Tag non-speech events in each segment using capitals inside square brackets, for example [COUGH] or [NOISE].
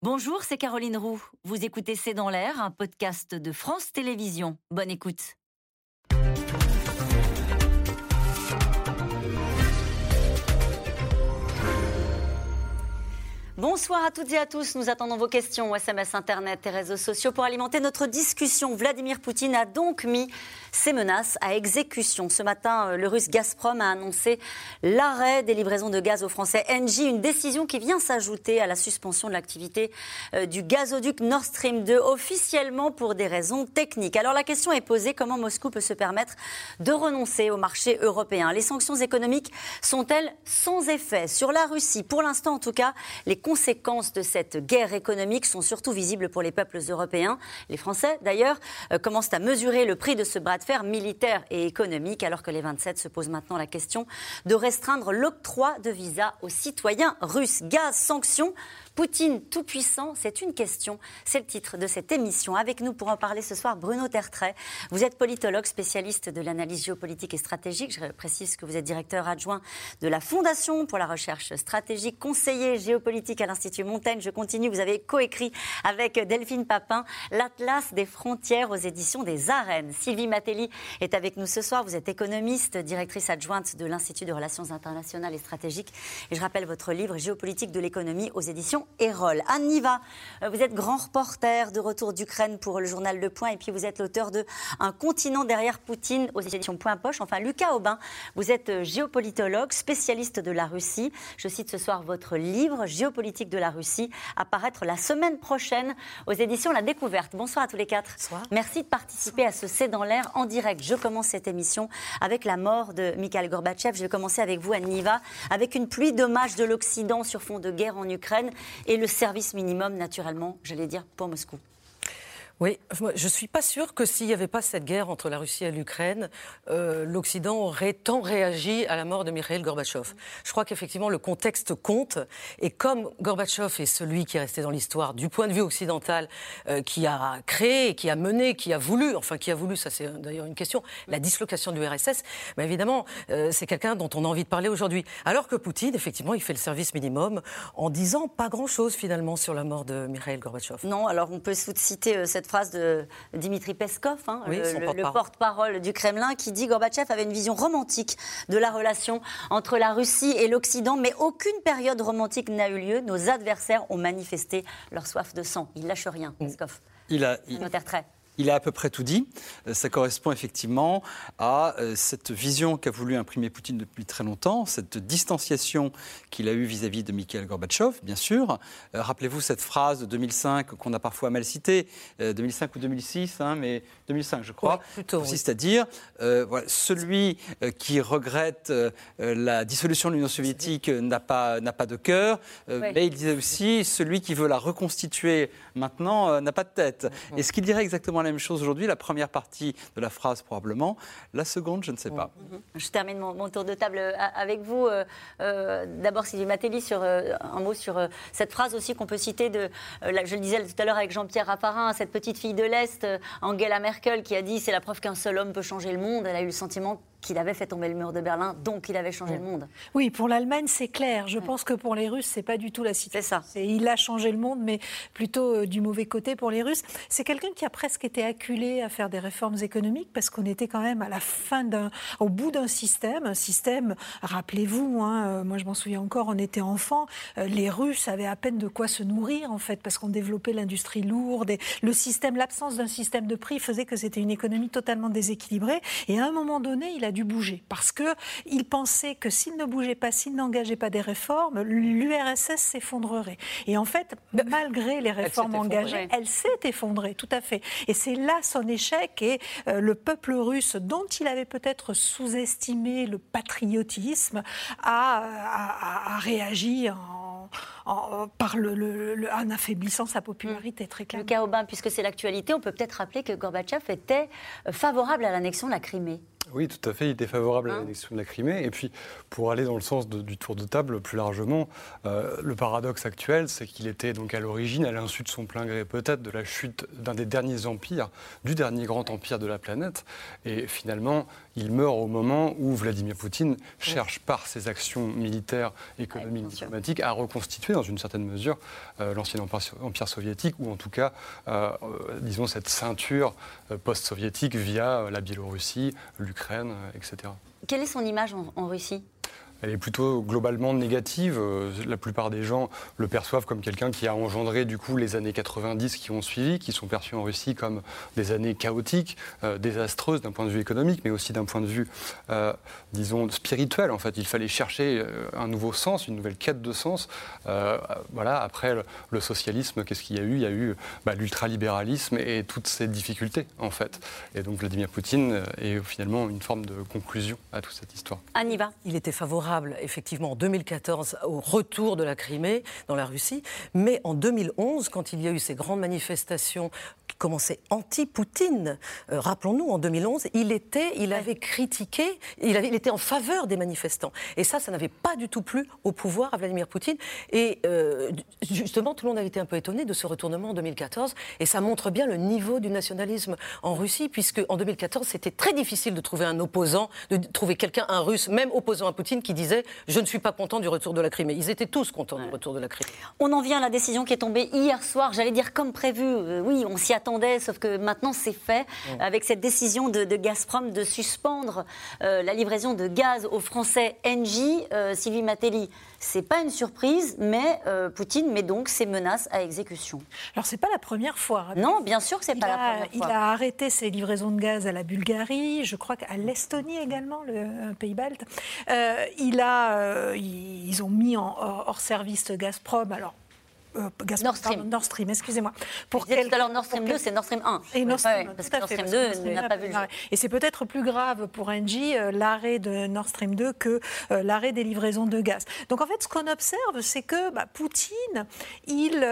Bonjour, c'est Caroline Roux. Vous écoutez C'est dans l'air, un podcast de France Télévisions. Bonne écoute. Bonsoir à toutes et à tous. Nous attendons vos questions, SMS, Internet et réseaux sociaux pour alimenter notre discussion. Vladimir Poutine a donc mis ses menaces à exécution. Ce matin, euh, le russe Gazprom a annoncé l'arrêt des livraisons de gaz aux Français Engie, une décision qui vient s'ajouter à la suspension de l'activité euh, du gazoduc Nord Stream 2, officiellement pour des raisons techniques. Alors la question est posée, comment Moscou peut se permettre de renoncer au marché européen? Les sanctions économiques sont-elles sans effet sur la Russie? Pour l'instant, en tout cas, les conséquences de cette guerre économique sont surtout visibles pour les peuples européens. Les Français, d'ailleurs, euh, commencent à mesurer le prix de ce bras de fer militaire et économique, alors que les 27 se posent maintenant la question de restreindre l'octroi de visas aux citoyens russes. Gaz, sanctions Poutine tout-puissant, c'est une question. C'est le titre de cette émission. Avec nous pour en parler ce soir, Bruno Tertrais. Vous êtes politologue, spécialiste de l'analyse géopolitique et stratégique. Je précise que vous êtes directeur adjoint de la Fondation pour la recherche stratégique, conseiller géopolitique à l'Institut Montaigne. Je continue. Vous avez coécrit avec Delphine Papin l'Atlas des frontières aux éditions des Arènes. Sylvie Matelli est avec nous ce soir. Vous êtes économiste, directrice adjointe de l'Institut de relations internationales et stratégiques. Et je rappelle votre livre Géopolitique de l'économie aux éditions Erol. Anne Niva, euh, vous êtes grand reporter de retour d'Ukraine pour le journal Le Point et puis vous êtes l'auteur de Un continent derrière Poutine aux éditions Point Poche. Enfin, Lucas Aubin, vous êtes euh, géopolitologue, spécialiste de la Russie. Je cite ce soir votre livre Géopolitique de la Russie, apparaître la semaine prochaine aux éditions La Découverte. Bonsoir à tous les quatre. Bonsoir. Merci de participer à ce C'est dans l'air en direct. Je commence cette émission avec la mort de Mikhail Gorbatchev. Je vais commencer avec vous, Anne Niva, avec une pluie d'hommages de l'Occident sur fond de guerre en Ukraine et le service minimum, naturellement, j'allais dire, pour Moscou. Oui, je ne suis pas sûre que s'il n'y avait pas cette guerre entre la Russie et l'Ukraine, euh, l'Occident aurait tant réagi à la mort de Mikhail Gorbatchev. Je crois qu'effectivement le contexte compte. Et comme Gorbatchev est celui qui est resté dans l'histoire du point de vue occidental, euh, qui a créé, qui a mené, qui a voulu, enfin qui a voulu, ça c'est d'ailleurs une question, la dislocation du RSS, mais évidemment euh, c'est quelqu'un dont on a envie de parler aujourd'hui. Alors que Poutine, effectivement, il fait le service minimum en disant pas grand-chose finalement sur la mort de Mikhail Gorbatchev. Non, alors on peut citer cette phrase de Dimitri Peskov, hein, le, porte-parole du Kremlin, qui dit Gorbatchev avait une vision romantique de la relation entre la Russie et l'Occident, mais aucune période romantique n'a eu lieu. Nos adversaires ont manifesté leur soif de sang. Il lâche rien. Peskov. Il a, il, il a à peu près tout dit. Euh, ça correspond effectivement à euh, cette vision qu'a voulu imprimer Poutine depuis très longtemps, cette distanciation qu'il a eue vis-à-vis de Mikhail Gorbatchev, bien sûr. Euh, rappelez-vous cette phrase de 2005 qu'on a parfois mal citée, 2005 ou 2006, hein, mais 2005 je crois, c'est-à-dire celui qui regrette la dissolution de l'Union soviétique n'a pas, n'a pas de cœur, mais il disait aussi celui qui veut la reconstituer maintenant n'a pas de tête. Mm-hmm. Et ce qu'il dirait exactement même chose aujourd'hui. La première partie de la phrase, probablement. La seconde, je ne sais pas. Mhm. Je termine mon, tour de table euh, avec vous. Euh, euh, d'abord, Sylvie Matelli, sur un mot sur cette phrase aussi qu'on peut citer de, je le disais tout à l'heure avec Jean-Pierre Raffarin, cette petite fille de l'Est, Angela Merkel, qui a dit c'est la preuve qu'un seul homme peut changer le monde. Elle a eu le sentiment qu'il avait fait tomber le mur de Berlin, donc il avait changé le monde. Oui, pour l'Allemagne, c'est clair. Je pense que pour les Russes, c'est pas du tout la situation. C'est ça. Il a changé le monde, mais plutôt euh, du mauvais côté pour les Russes. C'est quelqu'un qui a presque été acculé à faire des réformes économiques parce qu'on était quand même à la fin d'un, au bout d'un système, un système. Rappelez-vous, hein, euh, moi je m'en souviens encore, on était enfant, euh, les Russes avaient à peine de quoi se nourrir en fait parce qu'on développait l'industrie lourde et le système, l'absence d'un système de prix faisait que c'était une économie totalement déséquilibrée. Et à un moment donné, il a dû bouger parce que il pensait que s'il ne bougeait pas, s'il n'engageait pas des réformes, l'URSS s'effondrerait. Et en fait, malgré les réformes engagées, elle s'est effondrée, tout à fait. Et c'est là son échec et euh, le peuple russe, dont il avait peut-être sous-estimé le patriotisme, a, a, réagi en, par le, en affaiblissant sa popularité très clairement. Lucas Aubin, puisque c'est l'actualité, on peut peut-être rappeler que Gorbatchev était favorable à l'annexion de la Crimée. Oui, tout à fait. Il était favorable à hein l'annexion de la Crimée. Et puis, pour aller dans le sens du tour de table plus largement, euh, le paradoxe actuel, c'est qu'il était donc à l'origine, à l'insu de son plein gré peut-être, de la chute d'un des derniers empires, du dernier grand empire de la planète. Et finalement, il meurt au moment où Vladimir Poutine cherche par ses actions militaires, économiques, diplomatiques à reconstituer dans une certaine mesure euh, l'ancien empire, soviétique, ou en tout cas, euh, disons, cette ceinture post-soviétique via la Biélorussie, l'Ukraine euh. Quelle est son image en Russie? Elle est plutôt globalement négative. Euh, la plupart des gens le perçoivent comme quelqu'un qui a engendré du coup les années 90 qui ont suivi, qui sont perçues en Russie comme des années chaotiques, euh, désastreuses d'un point de vue économique, mais aussi d'un point de vue, euh, disons, spirituel. En fait, il fallait chercher un nouveau sens, une nouvelle quête de sens. voilà. Après le, socialisme, qu'est-ce qu'il y a eu? Il y a eu bah, l'ultralibéralisme et toutes ces difficultés, en fait. Et donc Vladimir Poutine est finalement une forme de conclusion à toute cette histoire. Anniva. Il était favorable effectivement, en 2014 au retour de la Crimée dans la Russie, mais en 2011, quand il y a eu ces grandes manifestations qui commençaient anti-Poutine, euh, rappelons-nous, en 2011, il, était, il avait critiqué, il, avait, il, était en faveur des manifestants. Et ça, ça n'avait pas du tout plu au pouvoir à Vladimir Poutine. Et euh, justement, tout le monde avait été un peu étonné de ce retournement en 2014. Et ça montre bien le niveau du nationalisme en Russie, puisque en 2014, c'était très difficile de trouver un opposant, de trouver quelqu'un, un russe, même opposant à Poutine, qui disait Je ne suis pas content du retour de la Crimée. Ils étaient tous contents du retour de la Crimée. On en vient à la décision qui est tombée hier soir, j'allais dire comme prévu. Euh, oui, on s'y attendait, sauf que maintenant c'est fait, avec cette décision de, Gazprom de suspendre euh, la livraison de gaz aux Français Engie. Euh, Sylvie Matelli, c'est pas une surprise, mais euh, Poutine met donc ses menaces à exécution. Alors c'est pas la première fois. Hein. Non, bien sûr que c'est pas la première fois. Il a arrêté ses livraisons de gaz à la Bulgarie, je crois qu'à l'Estonie également, le pays balte. Euh, il a, euh, ils ont mis en hors, service Gazprom. Alors euh, Nord Stream. Nord Stream, excusez-moi. Pour tout à l'heure Nord Stream 2, c'est Nord Stream 1. Et Nord Stream, parce que Nord Stream 2 n'a pas vu le jour. Et c'est peut-être plus grave pour Engie euh, l'arrêt de Nord Stream 2 que euh, l'arrêt des livraisons de gaz. Donc en fait, ce qu'on observe, c'est que bah, Poutine, il,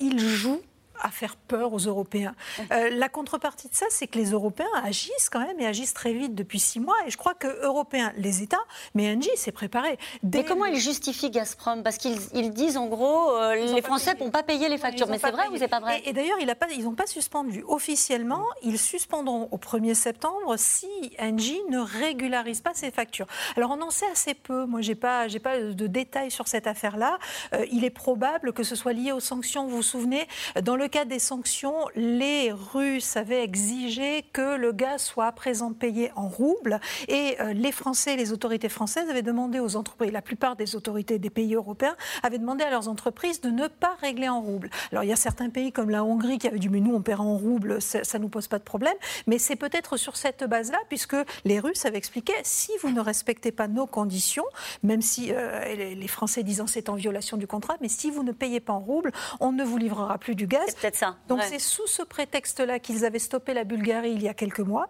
il joue à faire peur aux Européens. Euh, la contrepartie de ça, c'est que les Européens agissent quand même et agissent très vite depuis six mois. Et je crois que Européens, les États, mais Engie s'est préparé. Mais comment ils justifient Gazprom? Parce qu'ils disent en gros, euh, les Français n'ont pas payé les factures. Mais c'est vrai ou c'est pas vrai? Et, d'ailleurs, ils n'ont pas suspendu. Officiellement, ils suspendront au 1er septembre si Engie ne régularise pas ses factures. Alors on en sait assez peu. Moi, j'ai pas, j'ai pas de détails sur cette affaire-là. Euh, il est probable que ce soit lié aux sanctions. Vous vous souvenez, dans le cas des sanctions, les Russes avaient exigé que le gaz soit à présent payé en roubles et euh, les Français, les autorités françaises avaient demandé aux entreprises, la plupart des autorités des pays européens avaient demandé à leurs entreprises de ne pas régler en roubles. Alors il y a certains pays comme la Hongrie qui avaient dit mais nous on paiera en roubles, ça ne nous pose pas de problème, mais c'est peut-être sur cette base-là puisque les Russes avaient expliqué si vous ne respectez pas nos conditions, même si euh, les Français disant c'est en violation du contrat, mais si vous ne payez pas en roubles, on ne vous livrera plus du gaz ça. Donc c'est sous ce prétexte-là qu'ils avaient stoppé la Bulgarie il y a quelques mois.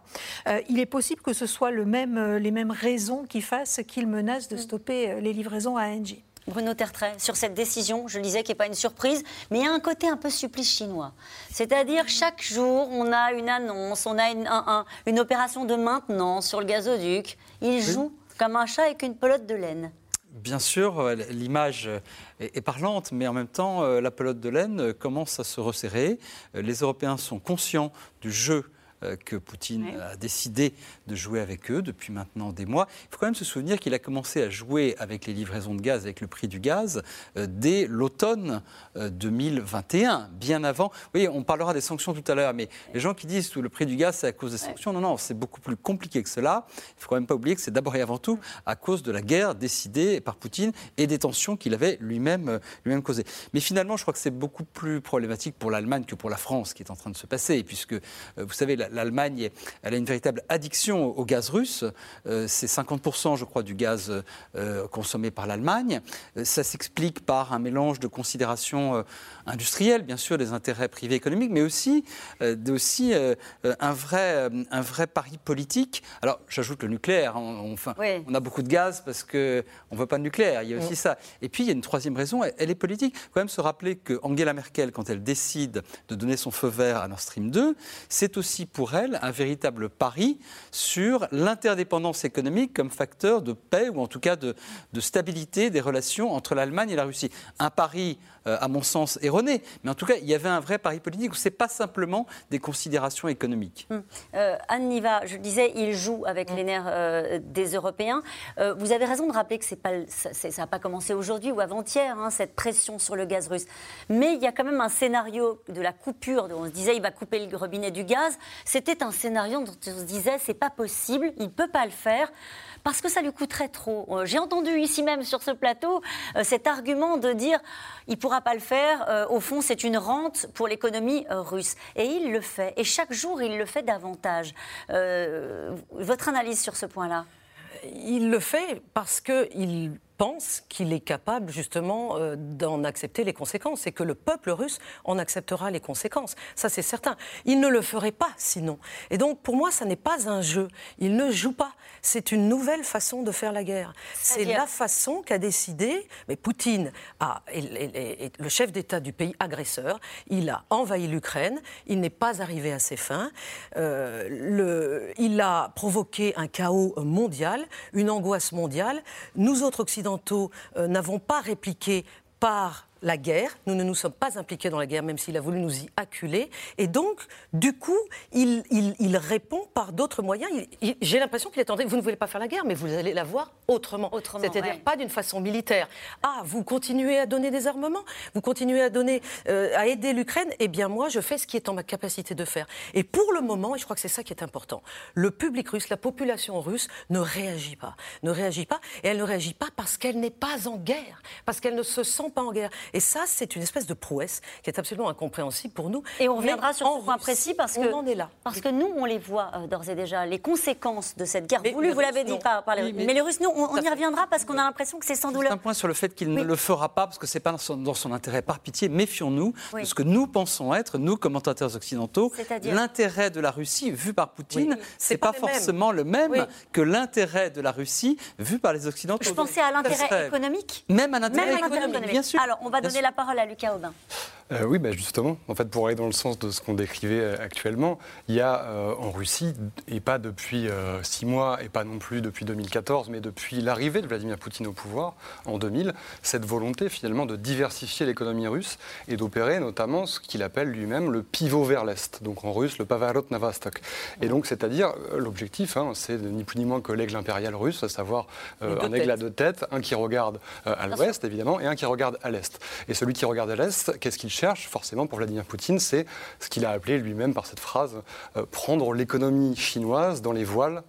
Euh, il est possible que ce soit le même, euh, les mêmes raisons qui fassent qu'ils menacent de mm. stopper euh, les livraisons à Engie. Bruno Tertrais, sur cette décision, je le disais, qui n'est pas une surprise, mais il y a un côté un peu supplice chinois. C'est-à-dire, chaque jour, on a une annonce, on a une, une opération de maintenance sur le gazoduc. Il joue comme un chat avec une pelote de laine. Bien sûr, euh, l'image est parlante, mais en même temps, euh, la pelote de laine commence à se resserrer. Euh, les Européens sont conscients du jeu euh, que Poutine a décidé de jouer avec eux depuis maintenant des mois. Il faut quand même se souvenir qu'il a commencé à jouer avec les livraisons de gaz, avec le prix du gaz, euh, dès l'automne 2021, euh, bien avant. Oui, on parlera des sanctions tout à l'heure, mais les gens qui disent que le prix du gaz, c'est à cause des sanctions, non, non, c'est beaucoup plus compliqué que cela. Il ne faut quand même pas oublier que c'est d'abord et avant tout à cause de la guerre décidée par Poutine et des tensions qu'il avait lui-même lui-même causées. Mais finalement, je crois que c'est beaucoup plus problématique pour l'Allemagne que pour la France qui est en train de se passer, puisque, vous savez, la, l'Allemagne elle a une véritable addiction au gaz russe. Euh, c'est 50%, je crois, du gaz euh, consommé par l'Allemagne. Euh, ça s'explique par un mélange de considérations industrielles, bien sûr, des intérêts privés économiques, mais aussi, aussi un, vrai, un vrai pari politique. Alors, j'ajoute le nucléaire. Hein. On, a beaucoup de gaz parce qu'on ne veut pas de nucléaire. Il y a aussi ça. Et puis, il y a une troisième raison, elle, elle est politique. Il faut quand même se rappeler que Angela Merkel, quand elle décide de donner son feu vert à Nord Stream 2, c'est aussi pour pour elle un véritable pari sur l'interdépendance économique comme facteur de paix ou en tout cas de, de stabilité des relations entre l'Allemagne et la Russie. Un pari à mon sens, erroné. Mais en tout cas, il y avait un vrai pari politique où ce n'est pas simplement des considérations économiques. Hum. Euh, Anne Niva, je disais, il joue avec hum. les nerfs euh, des Européens. vous avez raison de rappeler que pas, ça n'a pas commencé aujourd'hui ou avant-hier, hein, cette pression sur le gaz russe. Mais il y a quand même un scénario de la coupure, on se disait il va couper le robinet du gaz. C'était un scénario dont on se disait c'est pas possible, il ne peut pas le faire parce que ça lui coûterait trop. Euh, j'ai entendu ici même sur ce plateau euh, cet argument de dire il ne pourra pas le faire, euh, au fond c'est une rente pour l'économie russe. Et il le fait, et chaque jour il le fait davantage. votre analyse sur ce point-là? Il le fait parce qu'il pense qu'il est capable justement euh, d'en accepter les conséquences et que le peuple russe en acceptera les conséquences. Ça, c'est certain. Il ne le ferait pas sinon. Et donc, pour moi, ça n'est pas un jeu. Il ne joue pas. C'est une nouvelle façon de faire la guerre. C'est la façon qu'a décidé, mais Poutine a, est, le chef d'État du pays agresseur. Il a envahi l'Ukraine. Il n'est pas arrivé à ses fins. Euh, le, il a provoqué un chaos mondial, une angoisse mondiale. Nous autres occidentaux euh, n'avons pas répliqué par la guerre. Nous ne nous sommes pas impliqués dans la guerre, même s'il a voulu nous y acculer. Et donc, du coup, il, il, répond par d'autres moyens. J'ai l'impression qu'il est en train vous ne voulez pas faire la guerre, mais vous allez la voir autrement. autrement C'est-à-dire pas d'une façon militaire. Ah, vous continuez à donner des armements? Vous continuez à, donner, euh, à aider l'Ukraine? Eh bien, moi, je fais ce qui est en ma capacité de faire. Et pour le moment, et je crois que c'est ça qui est important, le public russe, la population russe ne réagit pas. Ne réagit pas. Et elle ne réagit pas parce qu'elle n'est pas en guerre, parce qu'elle ne se sent pas en guerre. Et ça, c'est une espèce de prouesse qui est absolument incompréhensible pour nous. Et on reviendra sur ce point précis parce que, on est là. parce que nous, on les voit euh, d'ores et déjà, les conséquences de cette guerre voulue, vous l'avez dit par, par les mais, mais, les Russes, nous, on, y reviendra parce qu'on a l'impression que c'est sans douleur. un point sur le fait qu'il ne le fera pas parce que c'est pas dans son, intérêt. Par pitié, méfions-nous de ce que nous pensons être, nous, commentateurs occidentaux, l'intérêt de la Russie vu par Poutine, c'est pas, pas forcément le même que l'intérêt de la Russie vu par les Occidentaux. Je pensais à l'intérêt économique. Même à l'intérêt économique, bien sûr. Alors, on va donner la parole à Lucas Aubin. Euh, oui, bah justement, en fait, pour aller dans le sens de ce qu'on décrivait euh, actuellement, il y a euh, en Russie, et pas depuis six mois, et pas non plus depuis 2014, mais depuis l'arrivée de Vladimir Poutine au pouvoir en 2000, cette volonté finalement de diversifier l'économie russe et d'opérer notamment ce qu'il appelle lui-même le pivot vers l'Est, donc en russe le Pavarot Navastok. Et donc, c'est-à-dire, l'objectif, hein, c'est ni plus ni moins que l'aigle impérial russe, à savoir un aigle à deux têtes, un qui regarde à l'ouest, évidemment, et un qui regarde à l'est. Et celui qui regarde à l'est, qu'est-ce qu'il cherche forcément pour Vladimir Poutine, c'est ce qu'il a appelé lui-même par cette phrase euh, prendre l'économie chinoise dans les voiles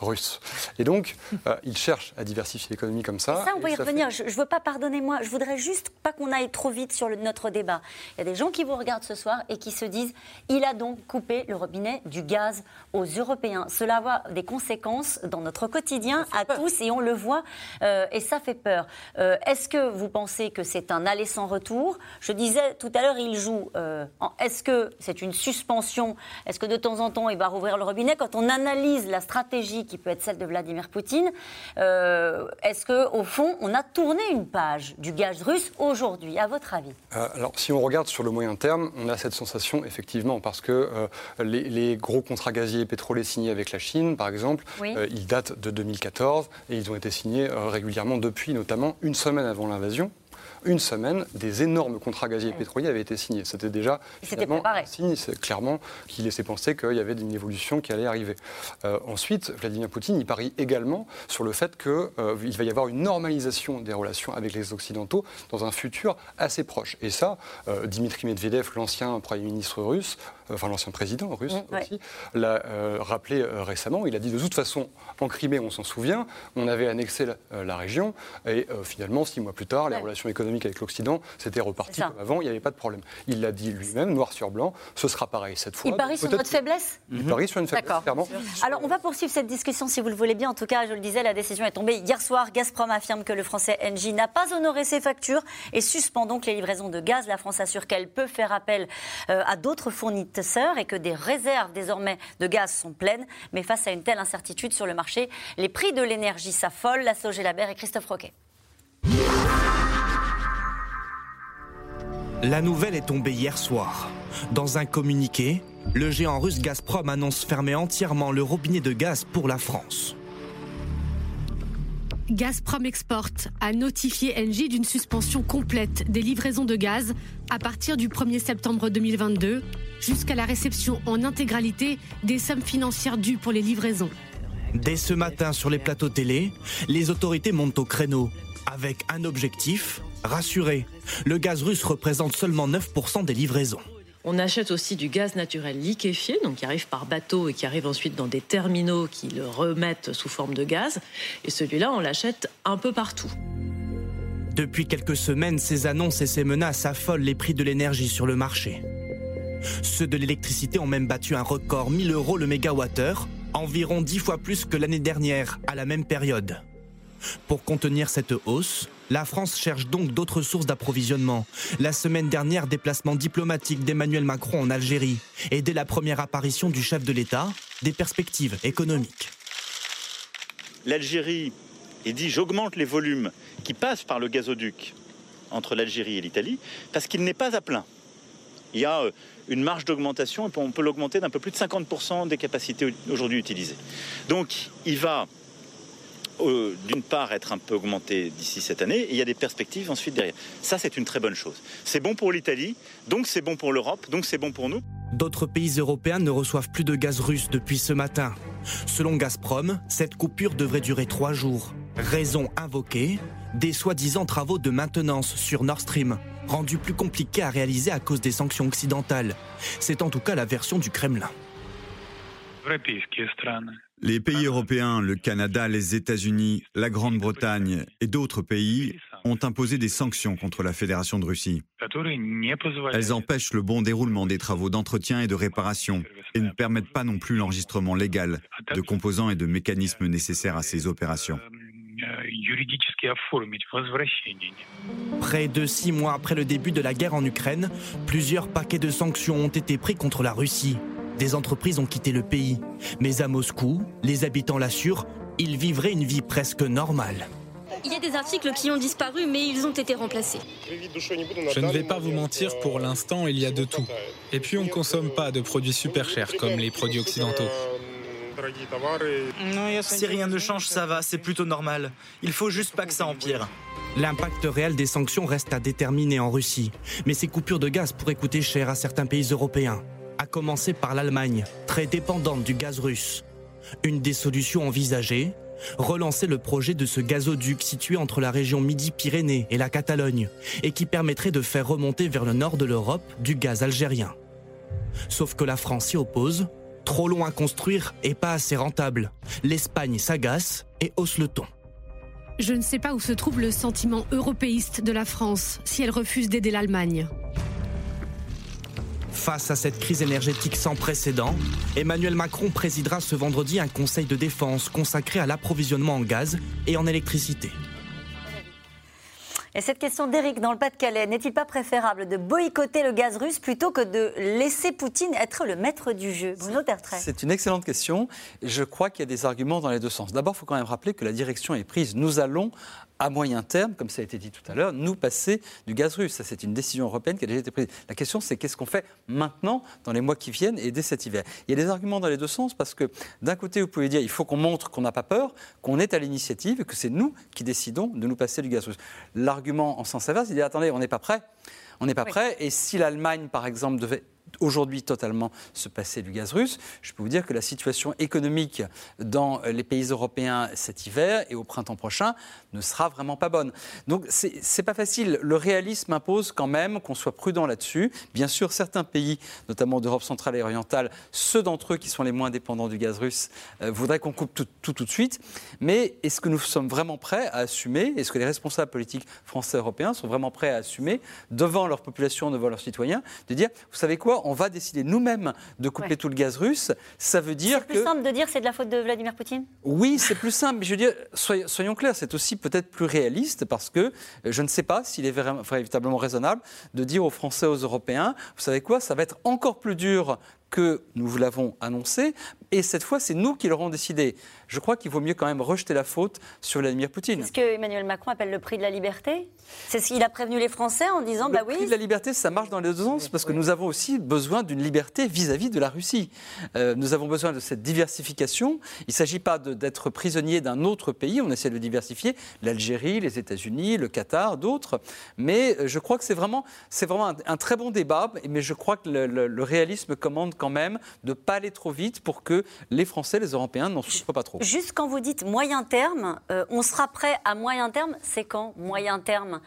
russe. Et donc, euh, il cherche à diversifier l'économie comme ça. ça, on va y revenir. Je ne veux pas, pardonner moi je voudrais juste pas qu'on aille trop vite sur notre débat. Il y a des gens qui vous regardent ce soir et qui se disent il a donc coupé le robinet du gaz aux Européens. Cela a des conséquences dans notre quotidien à tous et on le voit euh, et ça fait peur. Euh, est-ce que vous pensez que c'est un aller sans retour? Je disais tout à l'heure, il joue. Est-ce que c'est une suspension? Est-ce que de temps en temps, il va rouvrir le robinet? Quand on analyse la stratégie qui peut être celle de Vladimir Poutine. Euh, est-ce qu'au fond, on a tourné une page du gaz russe aujourd'hui, à votre avis? Euh, Alors, si on regarde sur le moyen terme, on a cette sensation, effectivement, parce que euh, les, gros contrats gaziers et pétroliers signés avec la Chine, par exemple, ils datent de 2014 et ils ont été signés régulièrement depuis, notamment une semaine avant l'invasion une semaine, des énormes contrats gaziers et pétroliers avaient été signés. C'était déjà un signe, clairement, qui laissait penser qu'il y avait une évolution qui allait arriver. Euh, ensuite, Vladimir Poutine, il parie également sur le fait qu'il euh, va y avoir une normalisation des relations avec les Occidentaux dans un futur assez proche. Et ça, euh, Dimitri Medvedev, l'ancien Premier ministre russe, enfin l'ancien président russe mm, aussi, l'a rappelé récemment. Il a dit de toute façon, en Crimée, on s'en souvient, on avait annexé la, région, et finalement, six mois plus tard, les relations économiques avec l'Occident, c'était reparti comme avant, il n'y avait pas de problème. Il l'a dit lui-même, noir sur blanc, ce sera pareil cette fois. Il parie sur notre faiblesse? Il parie sur une faiblesse, clairement. Alors on va poursuivre cette discussion si vous le voulez bien. En tout cas, je le disais, la décision est tombée hier soir. Gazprom affirme que le français Engie n'a pas honoré ses factures et suspend donc les livraisons de gaz. La France assure qu'elle peut faire appel euh, à d'autres fournisseurs et que des réserves désormais de gaz sont pleines. Mais face à une telle incertitude sur le marché, les prix de l'énergie s'affolent. La Sogé Labert et Christophe Roquet. La nouvelle est tombée hier soir. Dans un communiqué, le géant russe Gazprom annonce fermer entièrement le robinet de gaz pour la France. Gazprom Export a notifié Engie d'une suspension complète des livraisons de gaz à partir du 1er septembre 2022 jusqu'à la réception en intégralité des sommes financières dues pour les livraisons. Dès ce matin sur les plateaux télé, les autorités montent au créneau avec un objectif, rassurer. Le gaz russe représente seulement 9% des livraisons. On achète aussi du gaz naturel liquéfié, donc qui arrive par bateau et qui arrive ensuite dans des terminaux qui le remettent sous forme de gaz. Et celui-là, on l'achète un peu partout. Depuis quelques semaines, ces annonces et ces menaces affolent les prix de l'énergie sur le marché. Ceux de l'électricité ont même battu un record 1000 euros le mégawattheure, environ 10 fois plus que l'année dernière à la même période. Pour contenir cette hausse, la France cherche donc d'autres sources d'approvisionnement. La semaine dernière, déplacement diplomatique d'Emmanuel Macron en Algérie. Et dès la première apparition du chef de l'État, des perspectives économiques. L'Algérie est dit j'augmente les volumes qui passent par le gazoduc entre l'Algérie et l'Italie parce qu'il n'est pas à plein. Il y a euh, une marge d'augmentation on peut l'augmenter d'un peu plus de 50% des capacités aujourd'hui utilisées. Donc il va euh, d'une part être un peu augmenté d'ici cette année, et il y a des perspectives ensuite derrière. Ça, c'est une très bonne chose. C'est bon pour l'Italie, donc c'est bon pour l'Europe, donc c'est bon pour nous. D'autres pays européens ne reçoivent plus de gaz russe depuis ce matin. Selon Gazprom, cette coupure devrait durer trois jours. Raison invoquée, des soi-disant travaux de maintenance sur Nord Stream, rendus plus compliqués à réaliser à cause des sanctions occidentales. C'est en tout cas la version du Kremlin. Les pays européens, le Canada, les États-Unis, la Grande-Bretagne et d'autres pays ont imposé des sanctions contre la Fédération de Russie. Elles empêchent le bon déroulement des travaux d'entretien et de réparation et ne permettent pas non plus l'enregistrement légal de composants et de mécanismes nécessaires à ces opérations. Près de six mois après le début de la guerre en Ukraine, plusieurs paquets de sanctions ont été pris contre la Russie. Des entreprises ont quitté le pays. Mais à Moscou, les habitants l'assurent, ils vivraient une vie presque normale. Il y a des articles qui ont disparu, mais ils ont été remplacés. Je ne vais pas vous mentir, pour l'instant, il y a de tout. Et puis, on ne consomme pas de produits super chers comme les produits occidentaux. Si rien ne change, ça va, c'est plutôt normal. Il faut juste pas que ça empire. L'impact réel des sanctions reste à déterminer en Russie. Mais ces coupures de gaz pourraient coûter cher à certains pays européens à commencer par l'Allemagne, très dépendante du gaz russe. Une des solutions envisagées Relancer le projet de ce gazoduc situé entre la région Midi-Pyrénées et la Catalogne, et qui permettrait de faire remonter vers le nord de l'Europe du gaz algérien. Sauf que la France s'y oppose, trop long à construire et pas assez rentable. L'Espagne s'agace et hausse le ton. Je ne sais pas où se trouve le sentiment européiste de la France si elle refuse d'aider l'Allemagne. Face à cette crise énergétique sans précédent, Emmanuel Macron présidera ce vendredi un conseil de défense consacré à l'approvisionnement en gaz et en électricité. Et cette question d'Éric dans le Pas-de-Calais, n'est-il pas préférable de boycotter le gaz russe plutôt que de laisser Poutine être le maître du jeu? Bruno Tertrais. C'est une excellente question. Je crois qu'il y a des arguments dans les deux sens. D'abord, il faut quand même rappeler que la direction est prise. Nous allons à moyen terme, comme ça a été dit tout à l'heure, nous passer du gaz russe. Ça, c'est une décision européenne qui a déjà été prise. La question, c'est qu'est-ce qu'on fait maintenant, dans les mois qui viennent et dès cet hiver? Il y a des arguments dans les deux sens parce que d'un côté, vous pouvez dire il faut qu'on montre qu'on n'a pas peur, qu'on est à l'initiative et que c'est nous qui décidons de nous passer du gaz russe. L'argument en sens inverse, il dit attendez, on n'est pas prêt. On n'est pas prêt. Et si l'Allemagne, par exemple, devait aujourd'hui totalement se passer du gaz russe. Je peux vous dire que la situation économique dans les pays européens cet hiver et au printemps prochain ne sera vraiment pas bonne. Donc c'est pas facile. Le réalisme impose quand même qu'on soit prudent là-dessus. Bien sûr, certains pays, notamment d'Europe centrale et orientale, ceux d'entre eux qui sont les moins dépendants du gaz russe, euh, voudraient qu'on coupe tout, tout, tout de suite. Mais est-ce que nous sommes vraiment prêts à assumer Est-ce que les responsables politiques français et européens sont vraiment prêts à assumer devant leur population, devant leurs citoyens, de dire, vous savez quoi, on va décider nous-mêmes de couper tout le gaz russe, ça veut dire que... C'est plus simple de dire c'est de la faute de Vladimir Poutine? Oui, c'est plus simple. Mais je veux dire, soyons, clairs, c'est aussi peut-être plus réaliste parce que euh, je ne sais pas s'il est véritablement raisonnable de dire aux Français, aux Européens, vous savez quoi, ça va être encore plus dur que nous vous l'avons annoncé, et cette fois, c'est nous qui l'aurons décidé. Je crois qu'il vaut mieux quand même rejeter la faute sur Vladimir Poutine. C'est ce que Emmanuel Macron appelle le prix de la liberté? C'est ce qu'il a prévenu les Français en disant, bah oui. Le prix de la liberté, ça marche dans les deux sens, parce que nous avons aussi besoin d'une liberté vis-à-vis de la Russie. Euh, nous avons besoin de cette diversification. Il ne s'agit pas d'être prisonnier d'un autre pays, on essaie de diversifier, l'Algérie, les États-Unis, le Qatar, d'autres. Mais euh, je crois que c'est vraiment, vraiment un, très bon débat, mais je crois que le, le réalisme commande quand même de ne pas aller trop vite pour que les Français, les Européens n'en souffrent pas trop. Juste quand vous dites moyen terme, euh, on sera prêt à moyen terme, c'est quand moyen terme?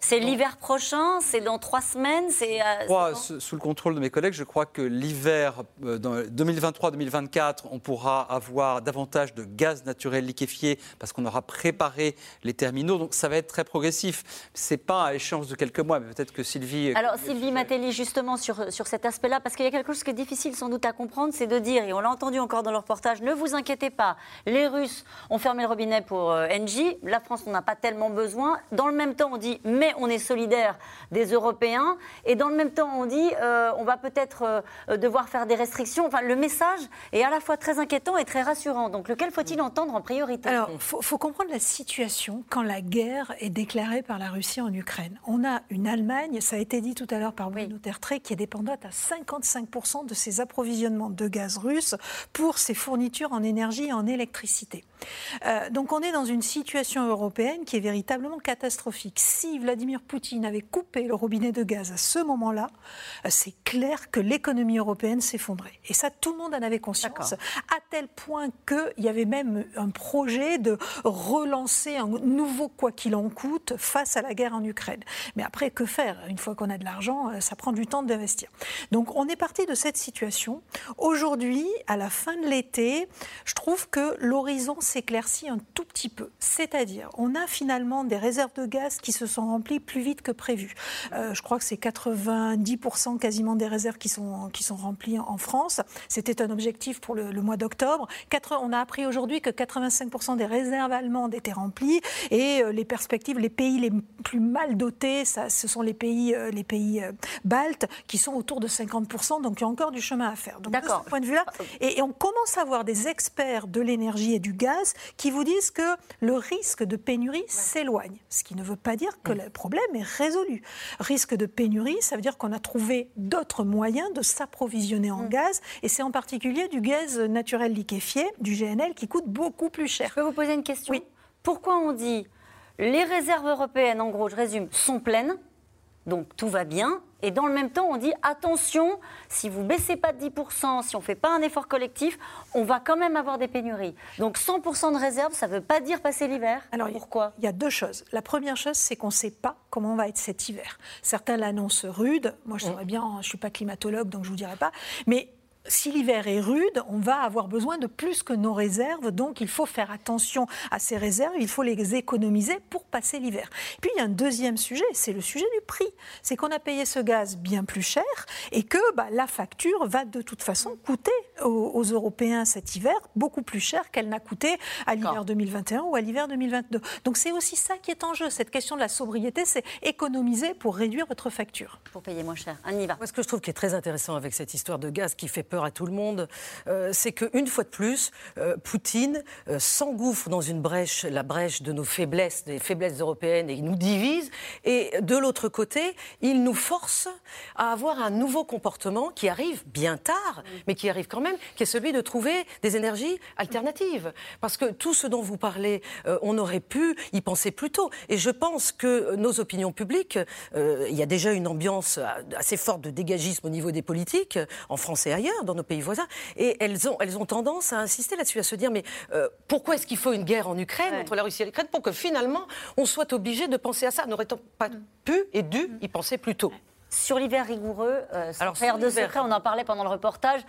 C'est l'hiver prochain C'est dans trois semaines C'est euh, sous le contrôle de mes collègues, je crois que l'hiver 2023-2024, euh, on pourra avoir davantage de gaz naturel liquéfié parce qu'on aura préparé les terminaux. Donc ça va être très progressif. C'est pas à échéance de quelques mois, mais peut-être que Sylvie. Alors Sylvie Matelli, justement sur, sur cet aspect-là, parce qu'il y a quelque chose qui est difficile sans doute à comprendre, c'est de dire, et on l'a entendu encore dans le reportage, ne vous inquiétez pas, les Russes ont fermé le robinet pour euh, Engie, la France n'en a pas tellement besoin. Dans le même temps, on dit, mais on est solidaire des Européens, et dans le même temps, on dit, euh, on va peut-être euh, devoir faire des restrictions. Enfin, le message est à la fois très inquiétant et très rassurant. Donc, lequel faut-il entendre en priorité? Alors, il faut, comprendre la situation quand la guerre est déclarée par la Russie en Ukraine. On a une Allemagne, ça a été dit tout à l'heure par Bruno Tertré, qui est dépendante à 55% de ses approvisionnements de gaz russe pour ses fournitures en énergie et en électricité. Euh, donc on est dans une situation européenne qui est véritablement catastrophique. Si Vladimir Poutine avait coupé le robinet de gaz à ce moment-là, euh, c'est clair que l'économie européenne s'effondrait. Et ça, tout le monde en avait conscience, à tel point qu'il y avait même un projet de relancer un nouveau quoi qu'il en coûte face à la guerre en Ukraine. Mais après, que faire? Une fois qu'on a de l'argent, euh, ça prend du temps d'investir. Donc on est parti de cette situation. Aujourd'hui, à la fin de l'été, je trouve que l'horizon s'éclaircit un tout petit peu. C'est-à-dire, on a finalement des réserves de gaz qui se sont remplies plus vite que prévu. Euh, je crois que c'est 90% quasiment des réserves qui sont, qui sont remplies en France. C'était un objectif pour le, mois d'octobre. On a appris aujourd'hui que 85% des réserves allemandes étaient remplies et euh, les perspectives, les pays les plus mal dotés, ça, ce sont les pays, euh, les pays baltes qui sont autour de 50%. Donc il y a encore du chemin à faire. Donc de ce point de vue-là, et, et on commence à avoir des experts de l'énergie et du gaz qui vous disent que le risque de pénurie s'éloigne. Ce qui ne veut pas dire que le problème est résolu. Risque de pénurie, ça veut dire qu'on a trouvé d'autres moyens de s'approvisionner en mm. gaz, et c'est en particulier du gaz naturel liquéfié, du GNL, qui coûte beaucoup plus cher. Je peux vous poser une question? Oui. Pourquoi on dit les réserves européennes, en gros, je résume, sont pleines, donc tout va bien, et dans le même temps, on dit attention, si vous baissez pas de 10%, si on ne fait pas un effort collectif, on va quand même avoir des pénuries. Donc 100% de réserve, ça ne veut pas dire passer l'hiver. Alors pourquoi? Il y a deux choses. La première chose, c'est qu'on ne sait pas comment va être cet hiver. Certains l'annoncent rude. Moi, je bien, je ne suis pas climatologue, donc je ne vous dirai pas. Mais si l'hiver est rude, on va avoir besoin de plus que nos réserves, donc il faut faire attention à ces réserves, il faut les économiser pour passer l'hiver. Puis il y a un deuxième sujet, c'est le sujet du prix. C'est qu'on a payé ce gaz bien plus cher et que bah, la facture va de toute façon coûter aux, Européens cet hiver beaucoup plus cher qu'elle n'a coûté à l'hiver 2021 ou à l'hiver 2022. Donc c'est aussi ça qui est en jeu. Cette question de la sobriété, c'est économiser pour réduire votre facture. Pour payer moins cher. On y va. Moi, ce que je trouve qui est très intéressant avec cette histoire de gaz qui fait peur à tout le monde, euh, c'est qu'une fois de plus, euh, Poutine euh, s'engouffre dans une brèche, la brèche de nos faiblesses, des faiblesses européennes, et il nous divise. Et de l'autre côté, il nous force à avoir un nouveau comportement qui arrive bien tard, mais qui arrive quand même, qui est celui de trouver des énergies alternatives. Parce que tout ce dont vous parlez, on aurait pu y penser plus tôt. Et je pense que nos opinions publiques, il y a déjà une ambiance assez forte de dégagisme au niveau des politiques, en France et ailleurs, dans nos pays voisins. Et elles ont, elles ont tendance à insister là-dessus, à se dire mais euh, pourquoi est-ce qu'il faut une guerre en Ukraine, entre la Russie et l'Ukraine, pour que finalement on soit obligé de penser à ça N'aurait-on pas mm. pu et dû y penser plus tôt? Sur l'hiver rigoureux, euh, sans faire de secret, on en parlait pendant le reportage.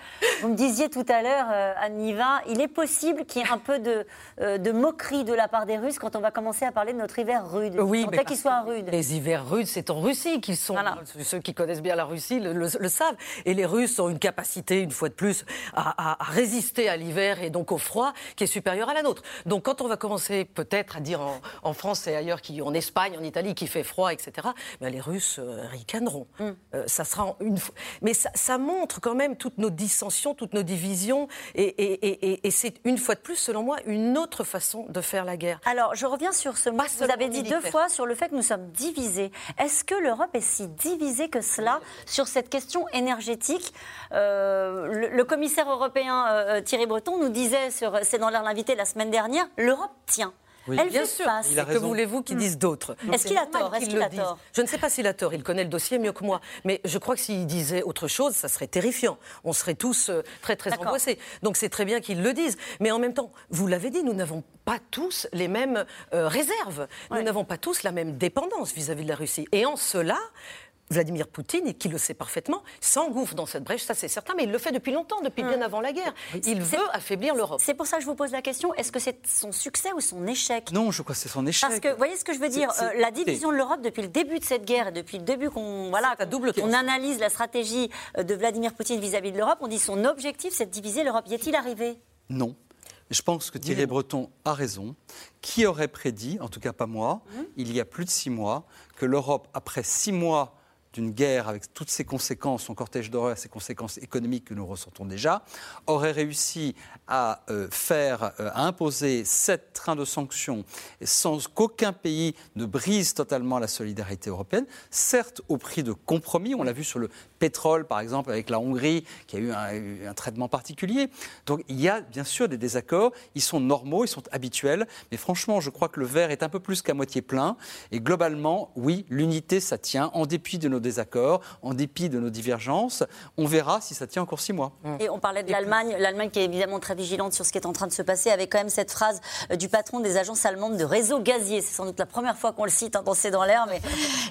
Vous me disiez tout à l'heure, euh, Anniva, il est possible qu'il y ait un peu de, euh, de, moquerie de la part des Russes quand on va commencer à parler de notre hiver rude. Oui, mais qu'il soit rude. Les hivers rudes, c'est en Russie qu'ils sont. Ceux qui connaissent bien la Russie le, savent. Et les Russes ont une capacité, une fois de plus, à, résister à l'hiver et donc au froid qui est supérieure à la nôtre. Donc quand on va commencer peut-être à dire en, France et ailleurs, qui, en Espagne, en Italie, qui fait froid, etc., ben, les Russes ricaneront. Mm. ça sera une. Mais ça, montre quand même toutes nos dissensions, toutes nos divisions, et, c'est une fois de plus, selon moi, une autre façon de faire la guerre. Alors, je reviens sur ce mot. Vous avez dit deux fois sur le fait que nous sommes divisés. Est-ce que l'Europe est si divisée que cela sur cette question énergétique? Le, commissaire européen Thierry Breton nous disait C'est dans l'air l'invité la semaine dernière, l'Europe tient. Elle bien sûr. Que voulez-vous qu'ils disent d'autres Est-ce qu'il a tort, Est qu'il a tort Je ne sais pas s'il a tort. Il connaît le dossier mieux que moi. Mais je crois que s'il disait autre chose, ça serait terrifiant. On serait tous euh, très, très angoissés. Donc c'est très bien qu'il le dise. Mais en même temps, vous l'avez dit, nous n'avons pas tous les mêmes euh, réserves. Nous n'avons pas tous la même dépendance vis à -vis de la Russie. Et en cela, Vladimir Poutine, et qui le sait parfaitement, s'engouffre dans cette brèche, ça c'est certain, mais il le fait depuis longtemps, depuis bien hum. avant la guerre. Il veut affaiblir l'Europe. C'est pour ça que je vous pose la question, est-ce que c'est son succès ou son échec? Non, je crois que c'est son échec. Parce que, vous voyez ce que je veux dire euh, La division de l'Europe depuis le début de cette guerre, et depuis le début qu'on voilà, on analyse la stratégie euh, de Vladimir Poutine vis-à-vis de l'Europe, on dit son objectif c'est de diviser l'Europe. Y est-il arrivé? Non. Je pense que Thierry Breton a raison. Qui aurait prédit, en tout cas pas moi, hum. il y a plus de six mois, que l'Europe, après six mois d'une guerre avec toutes ses conséquences, son cortège d'horreur, ses conséquences économiques que nous ressentons déjà, aurait réussi à euh, faire, euh, à imposer sept trains de sanctions sans qu'aucun pays ne brise totalement la solidarité européenne, certes au prix de compromis, on l'a vu sur le pétrole par exemple avec la Hongrie qui a eu un, un, traitement particulier. Donc il y a bien sûr des désaccords, ils sont normaux, ils sont habituels, mais franchement je crois que le verre est un peu plus qu'à moitié plein et globalement oui l'unité ça tient en dépit de nos désaccords, en dépit de nos divergences. On verra si ça tient encore six mois. Et on parlait de l'Allemagne, l'Allemagne qui est évidemment très vigilante sur ce qui est en train de se passer, avec quand même cette phrase euh, du patron des agences allemandes de réseau gazier. C'est sans doute la première fois qu'on le cite, hein, dans C'est dans l'air, mais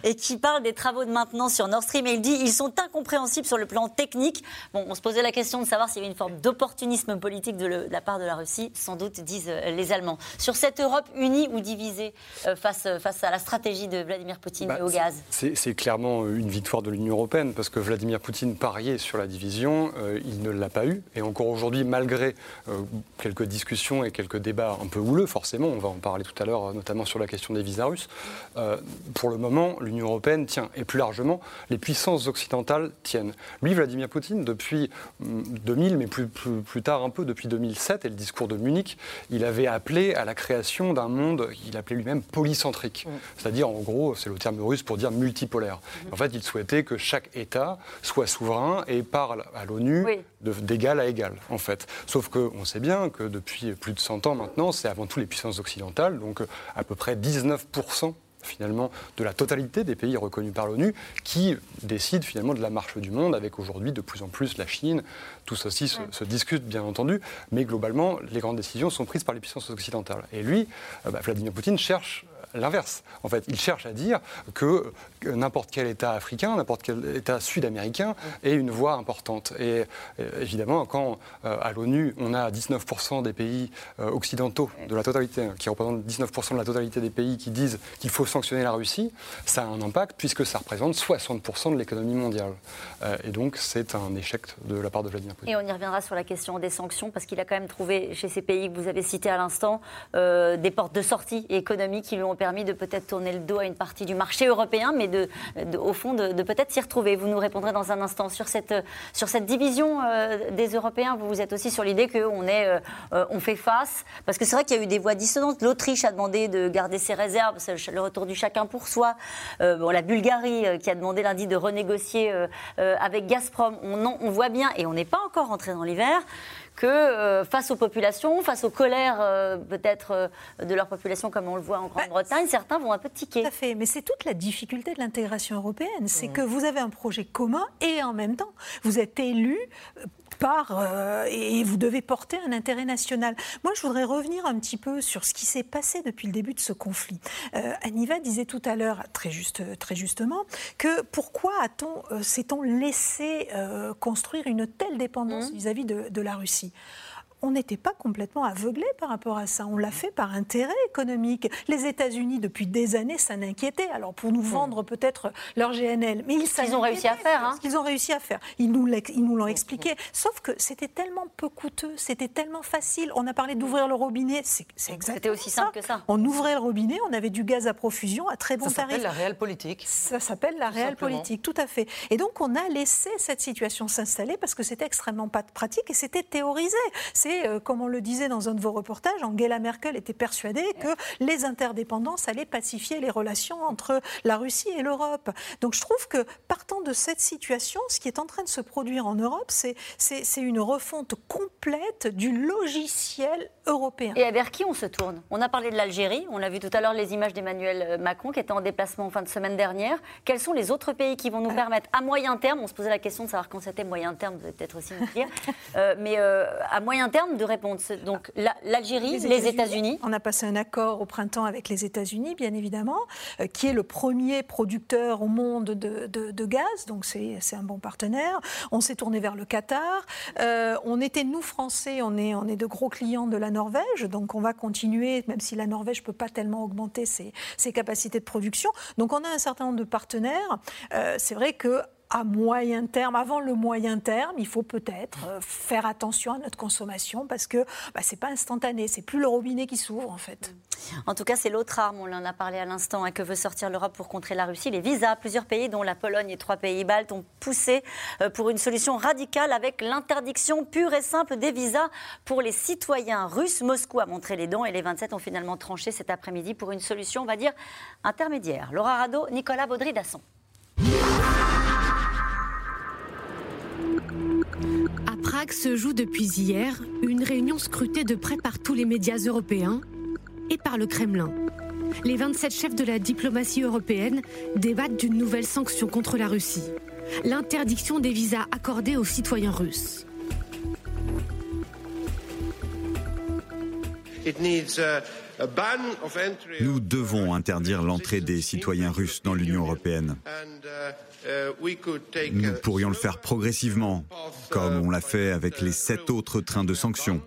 et qui parle des travaux de maintenance sur Nord Stream. Et il dit ils sont incompréhensibles sur le plan technique. Bon, on se posait la question de savoir s'il y avait une forme d'opportunisme politique de, la part de la Russie. Sans doute, disent euh, les Allemands. Sur cette Europe unie ou divisée euh, face, face à la stratégie de Vladimir Poutine bah, et au gaz C'est clairement une victoire de l'Union européenne, parce que Vladimir Poutine pariait sur la division, euh, il ne l'a pas eu. Et encore aujourd'hui, malgré euh, quelques discussions et quelques débats un peu houleux, forcément, on va en parler tout à l'heure, notamment sur la question des visas russes, euh, pour le moment, l'Union européenne tient. Et plus largement, les puissances occidentales tiennent. Lui, Vladimir Poutine, depuis 2000, mm, mais plus, plus, tard un peu, depuis 2007 et le discours de Munich, il avait appelé à la création d'un monde qu'il appelait lui-même polycentrique. Mm. C'est-à-dire, en gros, c'est le terme russe pour dire multipolaire. En fait, il souhaitait que chaque État soit souverain et parle à l'ONU d'égal à égal, en fait. Sauf qu'on sait bien que depuis plus de 100 ans maintenant, c'est avant tout les puissances occidentales, donc à peu près 19% finalement de la totalité des pays reconnus par l'ONU qui décident finalement de la marche du monde avec aujourd'hui de plus en plus la Chine. Tout ceci se, se, discute bien entendu, mais globalement les grandes décisions sont prises par les puissances occidentales. Et lui, euh, bah, Vladimir Poutine cherche l'inverse. En fait, il cherche à dire que n'importe quel État africain, n'importe quel État sud-américain ait une voix importante. Et euh, évidemment, quand euh, à l'ONU, on a 19% des pays euh, occidentaux de la totalité, hein, qui représentent 19% de la totalité des pays qui disent qu'il faut sanctionner la Russie, ça a un impact puisque ça représente 60% de l'économie mondiale. et donc, c'est un échec de la part de Vladimir Poutine. Et on y reviendra sur la question des sanctions, parce qu'il a quand même trouvé chez ces pays que vous avez cités à l'instant des portes de sortie économiques qui lui ont permis de peut-être tourner le dos à une partie du marché européen, mais de, au fond de, peut-être s'y retrouver. Vous nous répondrez dans un instant sur cette, sur cette division euh, des Européens. Vous, vous êtes aussi sur l'idée qu'on est, euh, on fait face, parce que c'est vrai qu'il y a eu des voix dissonantes. L'Autriche a demandé de garder ses réserves, le retour du chacun pour soi. Euh, la Bulgarie qui a demandé lundi de renégocier avec Gazprom. On, on voit bien, et on n'est pas encore rentré dans l'hiver, que euh, face aux populations, face aux colères euh, peut-être euh, de leur population, comme on le voit en Grande-Bretagne, bah, certains vont un peu tiquer. Tout à fait, mais c'est toute la difficulté de l'intégration européenne, c'est mmh. que vous avez un projet commun et en même temps, vous êtes élu euh, et vous devez porter un intérêt national. Moi, je voudrais revenir un petit peu sur ce qui s'est passé depuis le début de ce conflit. Euh, Aniva disait tout à l'heure, très, juste, très justement, que pourquoi a-t-on, euh, s'est-on laissé construire une telle dépendance mmh. vis-à-vis de, de la Russie? On n'était pas complètement aveuglé par rapport à ça. On l'a fait par intérêt économique. Les États-Unis, depuis des années, ça n'inquiétait. Alors, pour nous vendre peut-être leur GNL. Mais ils, ils ont réussi à faire. Hein. Ils ont réussi à faire. Ils nous l'ont expliqué. Sauf que c'était tellement peu coûteux, c'était tellement facile. On a parlé d'ouvrir le robinet. C'est exactement C'était aussi simple que ça. On ouvrait le robinet, on avait du gaz à profusion à très bon tarif. Ça s'appelle la réelle politique. Ça s'appelle la réelle politique, tout à fait. Et donc, on a laissé cette situation s'installer parce que c'était extrêmement pas pratique et c'était théorisé. C'est, euh, comme on le disait dans un de vos reportages, Angela Merkel était persuadée que les interdépendances allaient pacifier les relations entre la Russie et l'Europe. Donc je trouve que partant de cette situation, ce qui est en train de se produire en Europe, c'est une refonte complète du logiciel européen. Et vers qui on se tourne? On a parlé de l'Algérie, on a vu tout à l'heure les images d'Emmanuel euh, Macron qui était en déplacement en fin de semaine dernière. Quels sont les autres pays qui vont nous permettre, à moyen terme, on se posait la question de savoir quand c'était moyen terme, vous allez peut-être aussi nous dire, [LAUGHS] euh, mais euh, à moyen terme de répondre. Donc l'Algérie, les États-Unis. on a passé un accord au printemps avec les États-Unis, bien évidemment, qui est le premier producteur au monde de, gaz, donc c'est un bon partenaire. On s'est tourné vers le Qatar. on était, nous, Français, on est, on est de gros clients de la Norvège, donc on va continuer, même si la Norvège ne peut pas tellement augmenter ses, ses, capacités de production. Donc on a un certain nombre de partenaires. c'est vrai que à moyen terme, avant le moyen terme, il faut peut-être euh, faire attention à notre consommation parce que bah, ce n'est pas instantané, c'est plus le robinet qui s'ouvre en fait. En tout cas, c'est l'autre arme, on en a parlé à l'instant, hein, que veut sortir l'Europe pour contrer la Russie. Les visas, plusieurs pays, dont la Pologne et trois pays baltes, ont poussé euh, pour une solution radicale avec l'interdiction pure et simple des visas pour les citoyens russes. Moscou a montré les dents et les 27 ont finalement tranché cet après-midi pour une solution, on va dire, intermédiaire. Laura Rado, Nicolas Baudry-Dasson. Prague se joue depuis hier une réunion scrutée de près par tous les médias européens et par le Kremlin. Les 27 chefs de la diplomatie européenne débattent d'une nouvelle sanction contre la Russie, l'interdiction des visas accordés aux citoyens russes. Nous devons interdire l'entrée des citoyens russes dans l'Union européenne. Nous pourrions le faire progressivement, comme on l'a fait avec les sept autres trains de sanctions.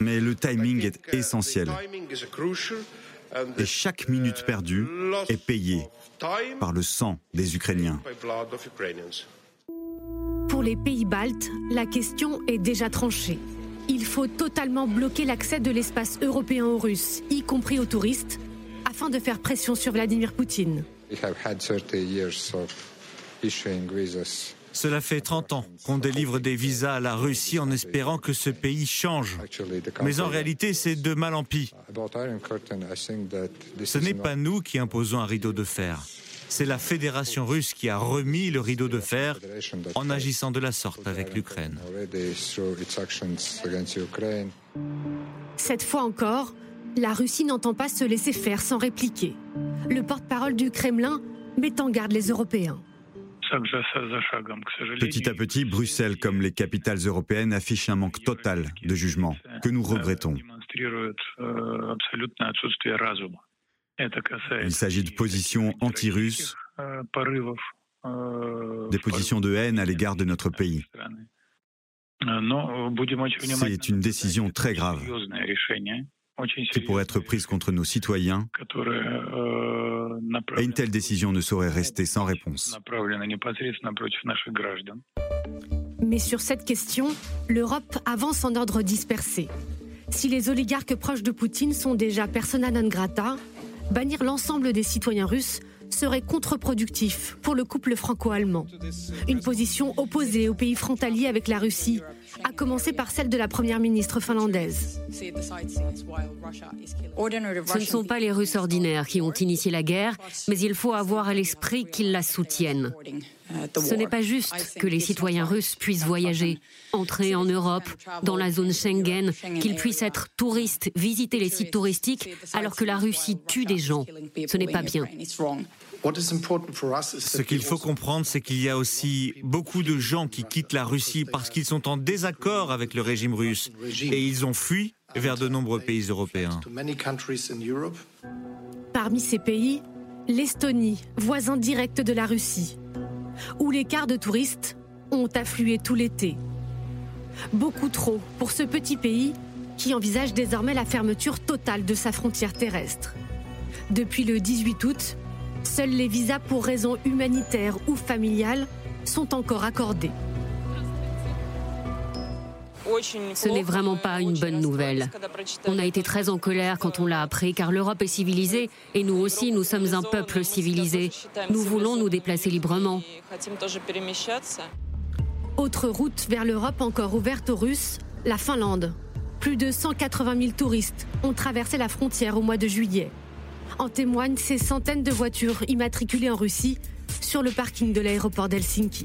Mais le timing est essentiel. Et chaque minute perdue est payée par le sang des Ukrainiens. Pour les pays baltes, la question est déjà tranchée. Il faut totalement bloquer l'accès de l'espace européen aux Russes, y compris aux touristes, afin de faire pression sur Vladimir Poutine. Cela fait 30 ans qu'on délivre des visas à la Russie en espérant que ce pays change. Mais en réalité, c'est de mal en pis. Ce n'est pas nous qui imposons un rideau de fer. C'est la Fédération russe qui a remis le rideau de fer en agissant de la sorte avec l'Ukraine. Cette fois encore, la Russie n'entend pas se laisser faire sans répliquer. Le porte-parole du Kremlin met en garde les Européens. Petit à petit, Bruxelles, comme les capitales européennes, affiche un manque total de jugement que nous regrettons. Il s'agit de positions anti-russes, des positions de haine à l'égard de notre pays. C'est une décision très grave qui pourrait être prise contre nos citoyens. Et une telle décision ne saurait rester sans réponse. Mais sur cette question, l'Europe avance en ordre dispersé. Si les oligarques proches de Poutine sont déjà persona non grata, bannir l'ensemble des citoyens russes serait contre-productif pour le couple franco-allemand. Une position opposée aux pays frontaliers avec la Russie, à commencer par celle de la première ministre finlandaise. Ce ne sont pas les Russes ordinaires qui ont initié la guerre, mais il faut avoir à l'esprit qu'ils la soutiennent. Ce n'est pas juste que les citoyens russes puissent voyager, entrer en Europe, dans la zone Schengen, qu'ils puissent être touristes, visiter les sites touristiques, alors que la Russie tue des gens. Ce n'est pas bien. Ce qu'il faut comprendre, c'est qu'il y a aussi beaucoup de gens qui quittent la Russie parce qu'ils sont en désaccord avec le régime russe. Et ils ont fui vers de nombreux pays européens. Parmi ces pays, l'Estonie, voisin direct de la Russie, où les quarts de touristes ont afflué tout l'été. Beaucoup trop pour ce petit pays qui envisage désormais la fermeture totale de sa frontière terrestre. Depuis le 18 août, seuls les visas pour raisons humanitaires ou familiales sont encore accordés. Ce n'est vraiment pas une bonne nouvelle. On a été très en colère quand on l'a appris, car l'Europe est civilisée, et nous aussi, nous sommes un peuple civilisé. Nous voulons nous déplacer librement. Autre route vers l'Europe encore ouverte aux Russes, la Finlande. Plus de 180 000 touristes ont traversé la frontière au mois de juillet. En témoignent ces centaines de voitures immatriculées en Russie sur le parking de l'aéroport d'Helsinki.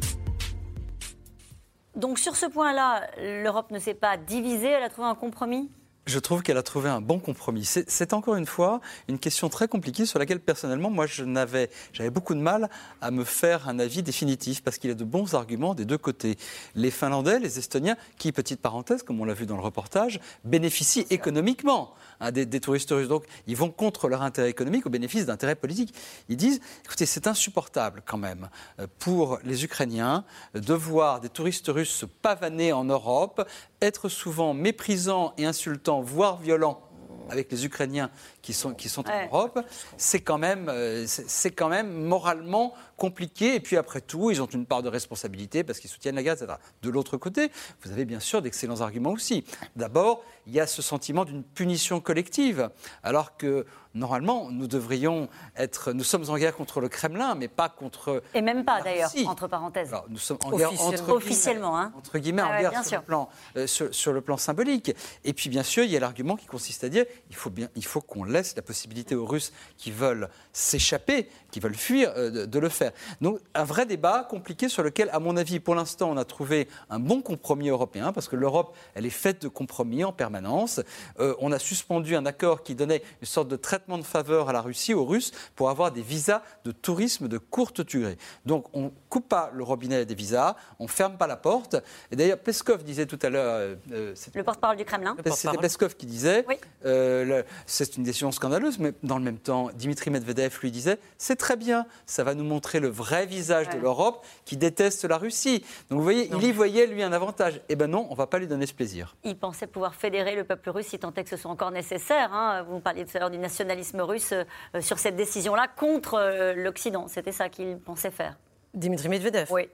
Donc sur ce point-là, l'Europe ne s'est pas divisée, elle a trouvé un compromis? Je trouve qu'elle a trouvé un bon compromis. C'est encore une fois une question très compliquée sur laquelle personnellement, moi, j'avais beaucoup de mal à me faire un avis définitif parce qu'il y a de bons arguments des deux côtés. Les Finlandais, les Estoniens, qui, petite parenthèse, comme on l'a vu dans le reportage, bénéficient économiquement hein, des, des, touristes russes. Donc, ils vont contre leur intérêt économique au bénéfice d'intérêts politiques. Ils disent, écoutez, c'est insupportable quand même euh, pour les Ukrainiens de voir des touristes russes se pavaner en Europe, être souvent méprisants et insultants, voire violents avec les Ukrainiens qui sont, qui sont en Europe, c'est quand, même, euh, c'est quand même moralement compliqué. Et puis après tout, ils ont une part de responsabilité parce qu'ils soutiennent la guerre, etc. De l'autre côté, vous avez bien sûr d'excellents arguments aussi. D'abord, il y a ce sentiment d'une punition collective, alors que normalement, nous devrions être. Nous sommes en guerre contre le Kremlin, mais pas contre. Et même pas d'ailleurs, entre parenthèses. nous sommes en guerre entre officiellement, hein. entre guillemets, en ah guerre sur le, plan, euh, sur, le, plan, symbolique. Et puis, bien sûr, il y a l'argument qui consiste à dire il faut bien, il faut qu'on laisse la possibilité aux Russes qui veulent s'échapper, qui veulent fuir, euh, de, le faire. Donc, un vrai débat compliqué sur lequel, à mon avis, pour l'instant, on a trouvé un bon compromis européen, parce que l'Europe, elle est faite de compromis en permanence. Euh, on a suspendu un accord qui donnait une sorte de traitement de faveur à la Russie, aux Russes, pour avoir des visas de tourisme de courte durée. Donc, on coupe pas le robinet des visas, on ferme pas la porte. Et d'ailleurs, Peskov disait tout à l'heure. Euh, le porte-parole du Kremlin. C'était Peskov qui disait. c'est une décision scandaleuse, mais dans le même temps, Dimitri Medvedev lui disait c'est très bien, ça va nous montrer le vrai visage de l'Europe qui déteste la Russie. Donc vous voyez, il y voyait lui un avantage. Eh ben non, on ne va pas lui donner ce plaisir. Il pensait pouvoir fédérer le peuple russe si tant est que ce soit encore nécessaire. Hein. Vous parliez tout à l'heure du nationalisme russe euh, sur cette décision-là contre euh, l'Occident. C'était ça qu'il pensait faire. Dimitri Medvedev. Oui.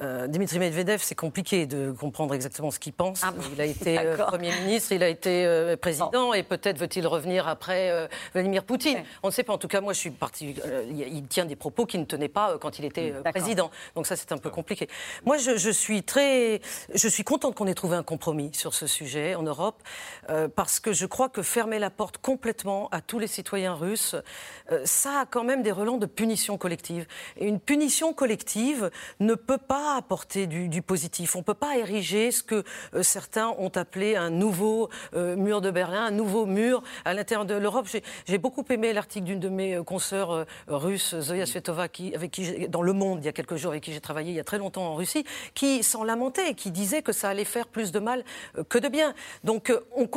Euh, Dimitri Medvedev, c'est compliqué de comprendre exactement ce qu'il pense. Ah il a été euh, Premier ministre, il a été euh, président, et peut-être veut-il revenir après Vladimir Poutine. On ne sait pas. En tout cas, moi, je suis parti. il tient des propos qu'il ne tenait pas quand il était président. Donc ça, c'est un peu compliqué. Moi, je, suis très, je suis contente qu'on ait trouvé un compromis sur ce sujet en Europe, parce que je crois que fermer la porte complètement à tous les citoyens russes, ça a quand même des relents de punition collective. Et une punition collective ne peut pas apporter du, positif. On ne peut pas ériger ce que euh, certains ont appelé un nouveau euh, mur de Berlin, un nouveau mur à l'intérieur de l'Europe. J'ai beaucoup aimé l'article d'une de mes euh, consoeurs russes, Zoya Svetova, qui, avec qui dans Le Monde, il y a quelques jours, avec qui j'ai travaillé il y a très longtemps en Russie, qui s'en lamentait, qui disait que ça allait faire plus de mal que de bien. Donc, on,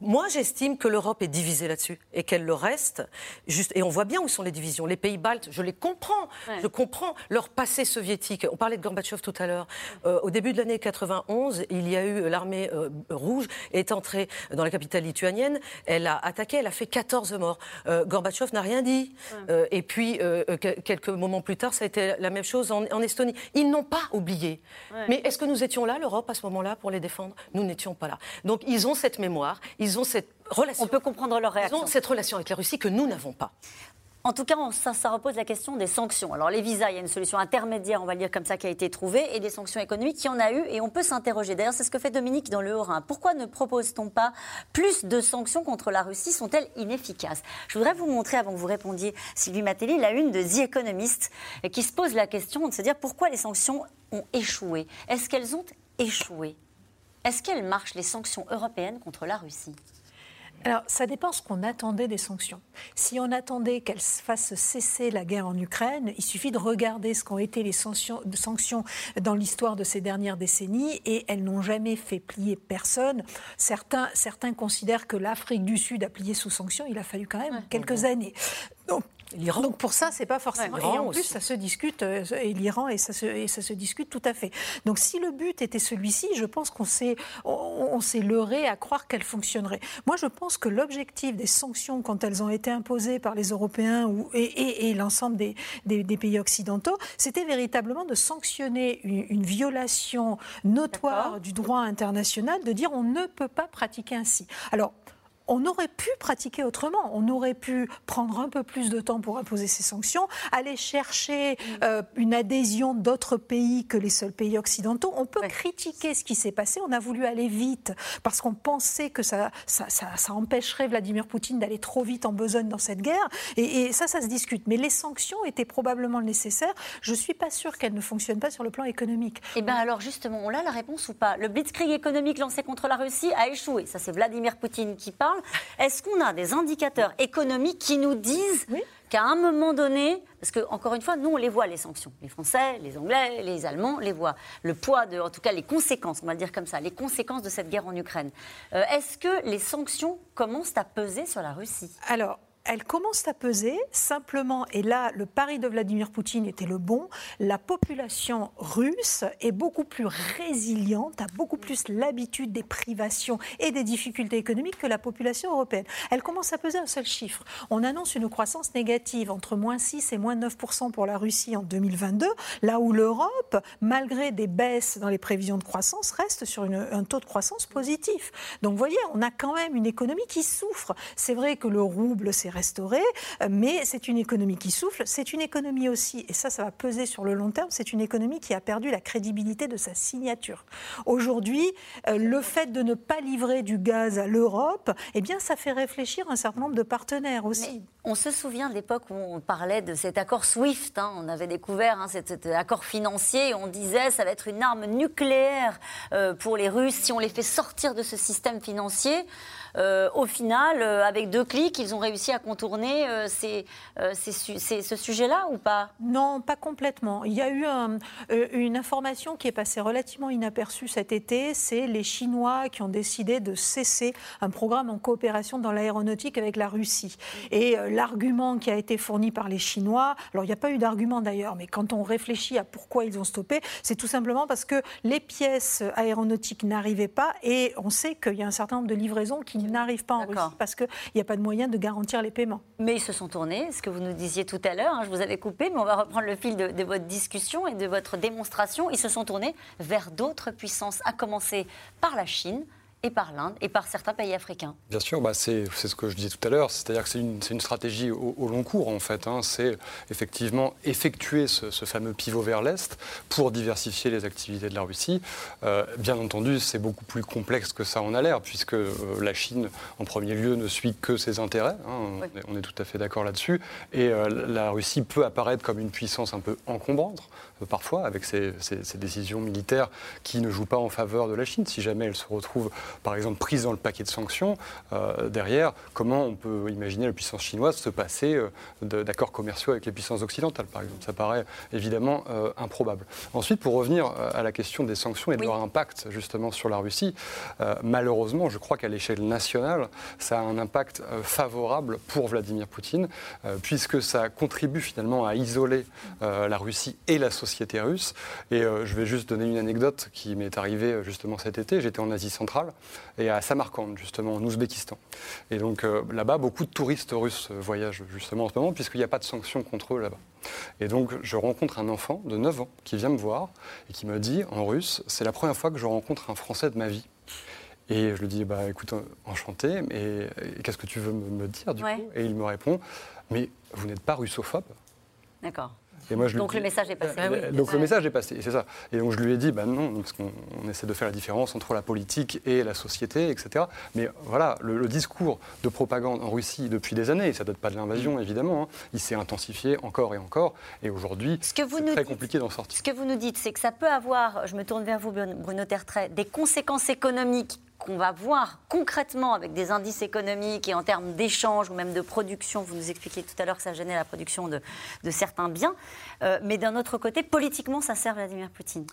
moi, j'estime que l'Europe est divisée là-dessus et qu'elle le reste. Juste, et on voit bien où sont les divisions. Les pays baltes, je les comprends. Je comprends leur passé soviétique. On parlait de Gorbatchev tout à l'heure. Euh, au début de l'année 91, il y a eu l'armée euh, rouge est entrée dans la capitale lituanienne. Elle a attaqué, elle a fait 14 morts. Euh, Gorbatchev n'a rien dit. et puis, quelques moments plus tard, ça a été la même chose en, Estonie. Ils n'ont pas oublié. Mais est-ce que nous étions là, l'Europe, à ce moment-là, pour les défendre? Nous n'étions pas là. Donc, ils ont cette mémoire, ils ont cette relation. On peut comprendre leur réaction. Ils ont cette relation avec la Russie que nous n'avons pas. En tout cas, ça, repose la question des sanctions. Alors les visas, il y a une solution intermédiaire, on va le dire comme ça, qui a été trouvée, et des sanctions économiques, y en a eu, et on peut s'interroger. D'ailleurs, c'est ce que fait Dominique dans le Haut-Rhin. Pourquoi ne propose-t-on pas plus de sanctions contre la Russie? Sont-elles inefficaces? Je voudrais vous montrer, avant que vous répondiez, Sylvie Matelli, la une de The Economist, qui se pose la question de se dire pourquoi les sanctions ont échoué. Est-ce qu'elles ont échoué? Est-ce qu'elles marchent, les sanctions européennes contre la Russie? Alors, ça dépend ce qu'on attendait des sanctions. Si on attendait qu'elles fassent cesser la guerre en Ukraine, il suffit de regarder ce qu'ont été les sanctions, dans l'histoire de ces dernières décennies et elles n'ont jamais fait plier personne. Certains, certains considèrent que l'Afrique du Sud a plié sous sanctions. Il a fallu quand même quelques années. Donc, L'Iran. Donc pour ça, c'est pas forcément. et en plus, ça se discute, euh, et l'Iran, et ça, se, et ça se discute tout à fait. Donc si le but était celui-ci, je pense qu'on s'est, on, s'est leurré à croire qu'elle fonctionnerait. Moi, je pense que l'objectif des sanctions, quand elles ont été imposées par les Européens ou, et, l'ensemble des, des, pays occidentaux, c'était véritablement de sanctionner une, une violation notoire du droit international, de dire on ne peut pas pratiquer ainsi. Alors, on aurait pu pratiquer autrement. On aurait pu prendre un peu plus de temps pour imposer ces sanctions, aller chercher euh, une adhésion d'autres pays que les seuls pays occidentaux. On peut critiquer ce qui s'est passé. On a voulu aller vite parce qu'on pensait que ça, ça, empêcherait Vladimir Poutine d'aller trop vite en besogne dans cette guerre. Et, ça, ça se discute. Mais les sanctions étaient probablement nécessaires. Je ne suis pas sûre qu'elles ne fonctionnent pas sur le plan économique. Eh bien alors justement, on a la réponse ou pas? Le blitzkrieg économique lancé contre la Russie a échoué. Ça, c'est Vladimir Poutine qui parle. [LAUGHS] Est-ce qu'on a des indicateurs économiques qui nous disent qu'à un moment donné, parce que encore une fois, nous on les voit les sanctions, les Français, les Anglais, les Allemands les voient, le poids de, en tout cas les conséquences, on va le dire comme ça, les conséquences de cette guerre en Ukraine. Euh, est-ce que les sanctions commencent à peser sur la Russie? Alors elle commence à peser simplement, et là le pari de Vladimir Poutine était le bon, la population russe est beaucoup plus résiliente, a beaucoup plus l'habitude des privations et des difficultés économiques que la population européenne. Elle commence à peser un seul chiffre. On annonce une croissance négative entre moins 6 et moins 9% pour la Russie en 2022, là où l'Europe, malgré des baisses dans les prévisions de croissance, reste sur un taux de croissance positif. Donc vous voyez, on a quand même une économie qui souffre. C'est vrai que le rouble restaurée, euh, mais c'est une économie qui souffle. C'est une économie aussi, et ça, ça va peser sur le long terme, c'est une économie qui a perdu la crédibilité de sa signature. Aujourd'hui, euh, le fait de ne pas livrer du gaz à l'Europe, eh bien, ça fait réfléchir un certain nombre de partenaires aussi. on se souvient de l'époque où on parlait de cet accord SWIFT. Hein. on avait découvert hein, cet, accord financier. On disait ça va être une arme nucléaire euh, pour les Russes si on les fait sortir de ce système financier. Euh, au final, euh, avec deux clics, ils ont réussi à contourner euh, ce sujet-là ou pas? Non, pas complètement. Il y a eu une information qui est passée relativement inaperçue cet été, c'est les Chinois qui ont décidé de cesser un programme en coopération dans l'aéronautique avec la Russie. Et l'argument qui a été fourni par les Chinois, alors il n'y a pas eu d'argument d'ailleurs, mais quand on réfléchit à pourquoi ils ont stoppé, c'est tout simplement parce que les pièces aéronautiques n'arrivaient pas et on sait qu'il y a un certain nombre de livraisons qui n'arrivent pas en Russie parce qu'il n'y a pas de moyen de garantir les paiements. Mais ils se sont tournés, ce que vous nous disiez tout à l'heure, hein, je vous avais coupé, mais on va reprendre le fil de, votre discussion et de votre démonstration. Ils se sont tournés vers d'autres puissances, à commencer par la Chine, et par l'Inde et par certains pays africains. Bien sûr, bah c'est ce que je disais tout à l'heure, c'est-à-dire que c'est une, une, stratégie au, long cours en fait. Hein. C'est effectivement effectuer ce, fameux pivot vers l'Est pour diversifier les activités de la Russie. Euh, bien entendu, c'est beaucoup plus complexe que ça en a l'air, puisque euh, la Chine, en premier lieu, ne suit que ses intérêts. Hein. On, est, tout à fait d'accord là-dessus. Et euh, la Russie peut apparaître comme une puissance un peu encombrante, parfois, avec ses décisions militaires qui ne jouent pas en faveur de la Chine. Si jamais elle se retrouve par exemple, prise dans le paquet de sanctions, euh, derrière, comment on peut imaginer la puissance chinoise se passer euh, d'accords commerciaux avec les puissances occidentales, par exemple? Ça paraît évidemment euh, improbable. Ensuite, pour revenir à la question des sanctions et de leur impact justement sur la Russie, malheureusement, je crois qu'à l'échelle nationale, ça a un impact favorable pour Vladimir Poutine, puisque ça contribue finalement à isoler la Russie et la société russe. Et je vais juste donner une anecdote qui m'est arrivée justement cet été. J'étais en Asie centrale et à Samarkand, justement, en Ouzbékistan. Et donc euh, là-bas, beaucoup de touristes russes voyagent justement en ce moment, puisqu'il n'y a pas de sanctions contre eux là-bas. Et donc je rencontre un enfant de 9 ans qui vient me voir et qui me dit en russe, c'est la première fois que je rencontre un Français de ma vie. Et je lui dis, bah, écoute, enchanté, mais qu'est-ce que tu veux me dire du coup? Et il me répond, mais vous n'êtes pas russophobe D'accord donc le message est passé. Euh, donc le message est passé, c'est ça. Et donc je lui ai dit, ben non, parce qu'on essaie de faire la différence entre la politique et la société, etc. Mais voilà, le, discours de propagande en Russie depuis des années, ça ne date pas de l'invasion mm. évidemment, hein, il s'est intensifié encore et encore. Et aujourd'hui, c'est très compliqué d'en sortir. Ce que vous nous dites, c'est que ça peut avoir, je me tourne vers vous Bruno Tertrais, des conséquences économiques qu'on va voir concrètement avec des indices économiques et en termes d'échanges ou même de production. Vous nous expliquiez tout à l'heure que ça gênait la production de, certains biens. Euh, mais d'un autre côté, politiquement, ça sert Vladimir Poutine.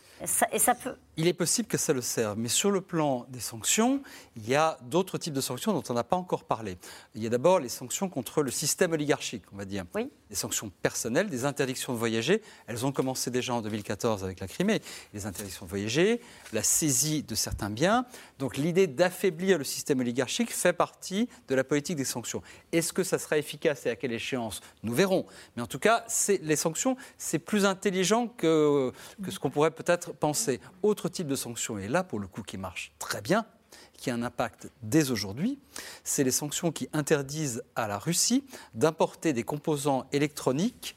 Et ça, peut... Il est possible que ça le serve. Mais sur le plan des sanctions, il y a d'autres types de sanctions dont on n'a pas encore parlé. Il y a d'abord les sanctions contre le système oligarchique, on va dire. Oui des sanctions personnelles, des interdictions de voyager. Elles ont commencé déjà en 2014 avec la Crimée. Les interdictions de voyager, la saisie de certains biens. Donc l'idée d'affaiblir le système oligarchique fait partie de la politique des sanctions. Est-ce que ça sera efficace et à quelle échéance? Nous verrons. Mais en tout cas, les sanctions, c'est plus intelligent que, que ce qu'on pourrait peut-être penser. Autre type de sanctions, et là pour le coup qui marche très bien, qui a un impact dès aujourd'hui, c'est les sanctions qui interdisent à la Russie d'importer des composants électroniques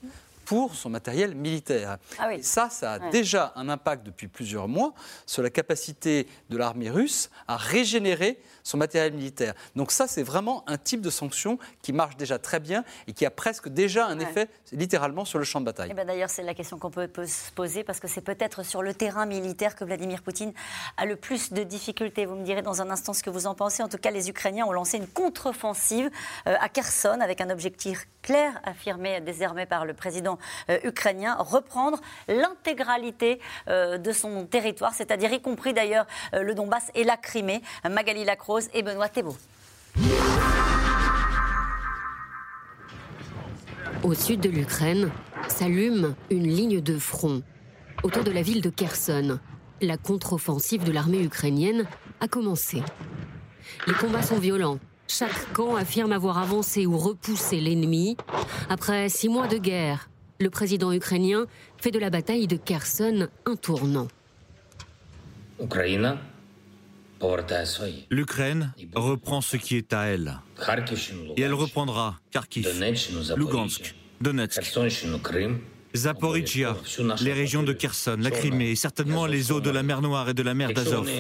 pour son matériel militaire. Ah Et ça, ça a déjà un impact depuis plusieurs mois sur la capacité de l'armée russe à régénérer son matériel militaire. Donc ça, c'est vraiment un type de sanction qui marche déjà très bien et qui a presque déjà un effet littéralement sur le champ de bataille. Eh ben, d'ailleurs, c'est la question qu'on peut se poser parce que c'est peut-être sur le terrain militaire que Vladimir Poutine a le plus de difficultés. Vous me direz dans un instant ce que vous en pensez. En tout cas, les Ukrainiens ont lancé une contre-offensive euh, à Kherson avec un objectif clair affirmé désormais par le président ukrainien, reprendre l'intégralité euh, de son territoire, c'est-à-dire y compris d'ailleurs le Donbass et la Crimée. Magali Lacroix et Benoît Thébault. Au sud de l'Ukraine s'allume une ligne de front. Autour de la ville de Kherson, la contre-offensive de l'armée ukrainienne a commencé. Les combats sont violents. Chaque camp affirme avoir avancé ou repoussé l'ennemi. Après six mois de guerre, le président ukrainien fait de la bataille de Kherson un tournant. L'Ukraine reprend ce qui est à elle. Et elle reprendra Kharkiv, Lugansk, Donetsk, Zaporizhia, les régions de Kherson, la Crimée et certainement les eaux de la mer Noire et de la mer d'Azov.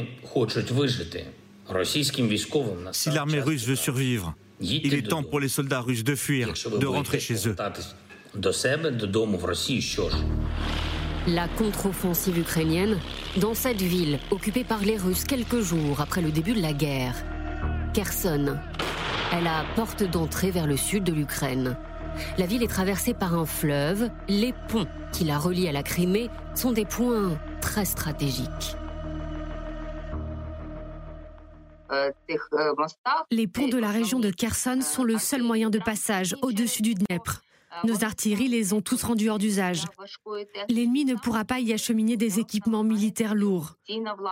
Si l'armée russe veut survivre, il est temps pour les soldats russes de fuir, de rentrer chez eux. La contre-offensive ukrainienne dans cette ville occupée par les Russes quelques jours après le début de la guerre. Kherson est la porte d'entrée vers le sud de l'Ukraine. La ville est traversée par un fleuve. Les ponts qui la relient à la Crimée sont des points très stratégiques. Les ponts de la région de Kherson sont le seul moyen de passage au-dessus du Dniepr. Nos artilleries les ont tous rendus hors d'usage. L'ennemi ne pourra pas y acheminer des équipements militaires lourds.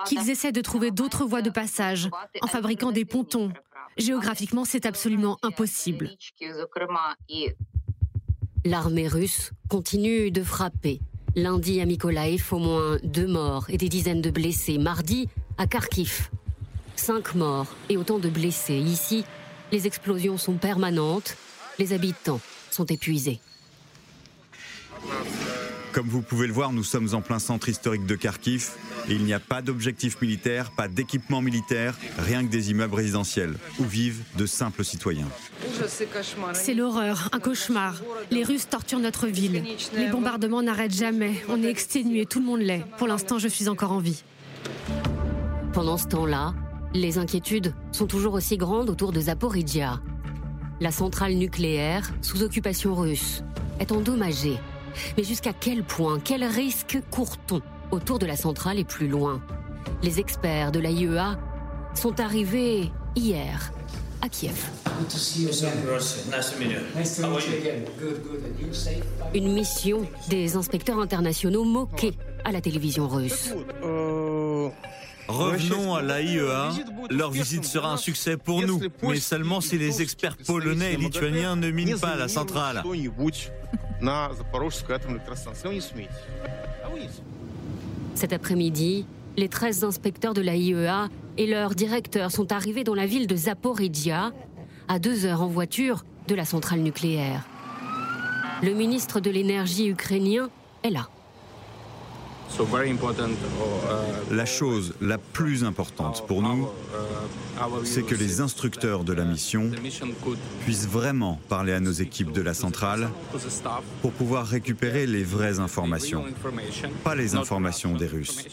Qu'ils essaient de trouver d'autres voies de passage en fabriquant des pontons. Géographiquement, c'est absolument impossible. L'armée russe continue de frapper. Lundi à Mykolaiv, au moins deux morts et des dizaines de blessés. Mardi, à Kharkiv, cinq morts et autant de blessés. Ici, les explosions sont permanentes. Les habitants sont épuisés. Comme vous pouvez le voir, nous sommes en plein centre historique de Kharkiv et il n'y a pas d'objectif militaire, pas d'équipement militaire, rien que des immeubles résidentiels où vivent de simples citoyens. C'est l'horreur, un cauchemar. Les Russes torturent notre ville. Les bombardements n'arrêtent jamais. On est exténué, tout le monde l'est. Pour l'instant, je suis encore en vie. Pendant ce temps-là, les inquiétudes sont toujours aussi grandes autour de Zaporizhia, la centrale nucléaire, sous occupation russe, est endommagée. Mais jusqu'à quel point, quel risque court-on autour de la centrale et plus loin? Les experts de l'AIEA sont arrivés hier à Kiev. Une mission des inspecteurs internationaux moqués à la télévision russe. Revenons à l'AIEA. Leur visite sera un succès pour nous, mais seulement si les experts polonais et lituaniens ne minent pas la centrale. Cet après-midi, les 13 inspecteurs de l'AIEA et leurs directeurs sont arrivés dans la ville de Zaporizhia, à deux heures en voiture de la centrale nucléaire. Le ministre de l'énergie ukrainien est là. La chose la plus importante pour nous, c'est que les instructeurs de la mission puissent vraiment parler à nos équipes de la centrale pour pouvoir récupérer les vraies informations, pas les informations des Russes.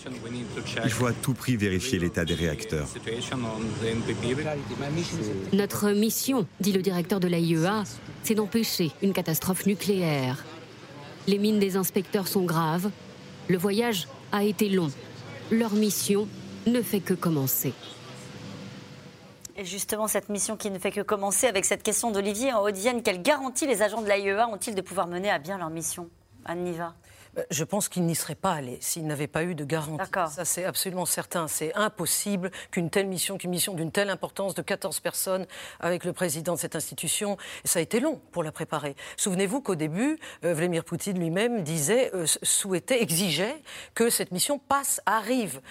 Il faut à tout prix vérifier l'état des réacteurs. Notre mission, dit le directeur de l'AIEA, c'est d'empêcher une catastrophe nucléaire. Les mines des inspecteurs sont graves, le voyage a été long. Leur mission ne fait que commencer. Et justement, cette mission qui ne fait que commencer avec cette question d'Olivier en Haute-Vienne, quelle garantie les agents de l'AIEA ont-ils de pouvoir mener à bien leur mission Anne Niva je pense qu'il n'y serait pas allé s'il n'avait pas eu de garantie. Ça, c'est absolument certain. C'est impossible qu'une telle mission, qu'une mission d'une telle importance de 14 personnes avec le président de cette institution, ça a été long pour la préparer. Souvenez-vous qu'au début, euh, Vladimir Poutine lui-même disait, euh, souhaitait, exigeait que cette mission passe, arrive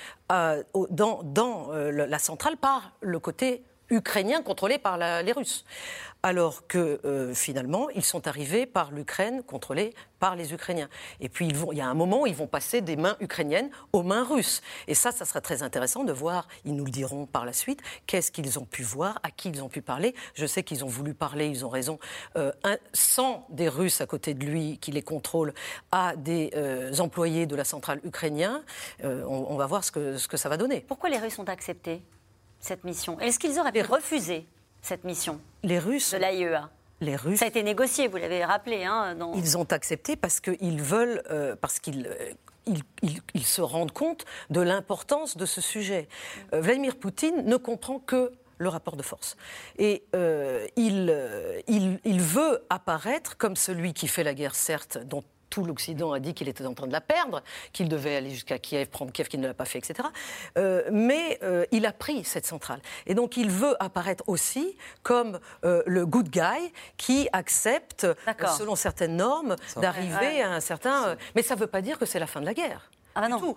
dans, dans la centrale par le côté ukrainien contrôlé par les Russes. Alors que euh, finalement, ils sont arrivés par l'Ukraine contrôlée par les Ukrainiens. Et puis il y a un moment ils vont passer des mains ukrainiennes aux mains russes. Et ça, ça sera très intéressant de voir, ils nous le diront par la suite, qu'est-ce qu'ils ont pu voir, à qui ils ont pu parler. Je sais qu'ils ont voulu parler, ils ont raison, euh, sans des Russes à côté de lui qui les contrôlent, à des euh, employés de la centrale ukrainienne. On, va voir ce que, ce que ça va donner. Pourquoi les Russes ont accepté? Cette mission Est-ce qu'ils auraient pu refuser cette mission Les Russes de l'AIEA les Russes. Ça a été négocié, vous l'avez rappelé. Hein, Ils ont accepté parce qu'ils veulent, euh, parce qu'ils. Euh, ils, se rendent compte de l'importance de ce sujet. Euh, Vladimir Poutine ne comprend que le rapport de force. Et il, il, il, veut apparaître comme celui qui fait la guerre, certes, dont tout l'Occident a dit qu'il était en train de la perdre, qu'il devait aller jusqu'à Kiev, prendre Kiev, qu'il ne l'a pas fait, etc. Euh, mais euh, il a pris cette centrale. Et donc il veut apparaître aussi comme euh, le good guy qui accepte, selon certaines normes, d'arriver à un certain... mais ça ne veut pas dire que c'est la fin de la guerre. Ah non. Tout.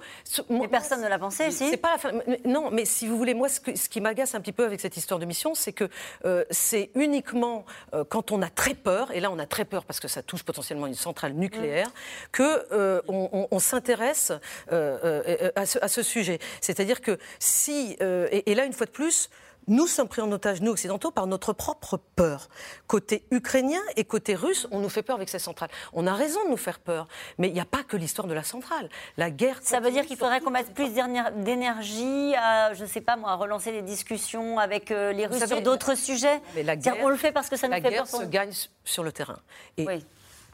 Mais personne ne l'a pensé, si. C'est pas la fin. Non, mais si vous voulez, moi, ce, qui m'agace un petit peu avec cette histoire de mission, c'est que euh, c'est uniquement euh, quand on a très peur, et là on a très peur parce que ça touche potentiellement une centrale nucléaire, mm. que euh, on, s'intéresse à ce, à, ce, sujet. C'est-à-dire que si, et, et là une fois de plus, nous sommes pris en otage, nous occidentaux, par notre propre peur. Côté ukrainien et côté russe, on nous fait peur avec ces centrales. On a raison de nous faire peur, mais il n'y a pas que l'histoire de la centrale. La guerre. Ça veut dire qu'il faudrait qu'on mette plus d'énergie à, je ne sais pas moi, à relancer des discussions avec euh, les Russes sur d'autres sujets? Mais la guerre, on le fait parce que ça nous fait peur. La guerre se gagne sur le terrain. Et oui.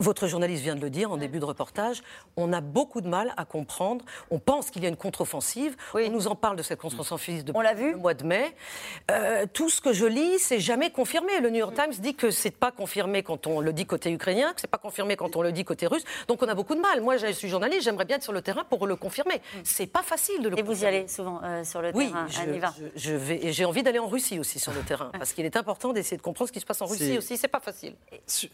Votre journaliste vient de le dire en début de reportage, on a beaucoup de mal à comprendre. On pense qu'il y a une contre-offensive. On nous en parle de cette contre-offensive depuis le mois de mai. Euh, tout ce que je lis, c'est jamais confirmé. Le New York Times dit que c'est pas confirmé quand on le dit côté ukrainien, que c'est pas confirmé quand on le dit côté russe. Donc on a beaucoup de mal. Moi, je suis journaliste, j'aimerais bien être sur le terrain pour le confirmer. Mm. C'est pas facile de le. Et vous y allez souvent euh, sur le terrain. Oui, je, je, vais. Et j'ai envie d'aller en Russie aussi sur le terrain, [LAUGHS] parce qu'il est important d'essayer de comprendre ce qui se passe en Russie aussi. C'est pas facile. Sur,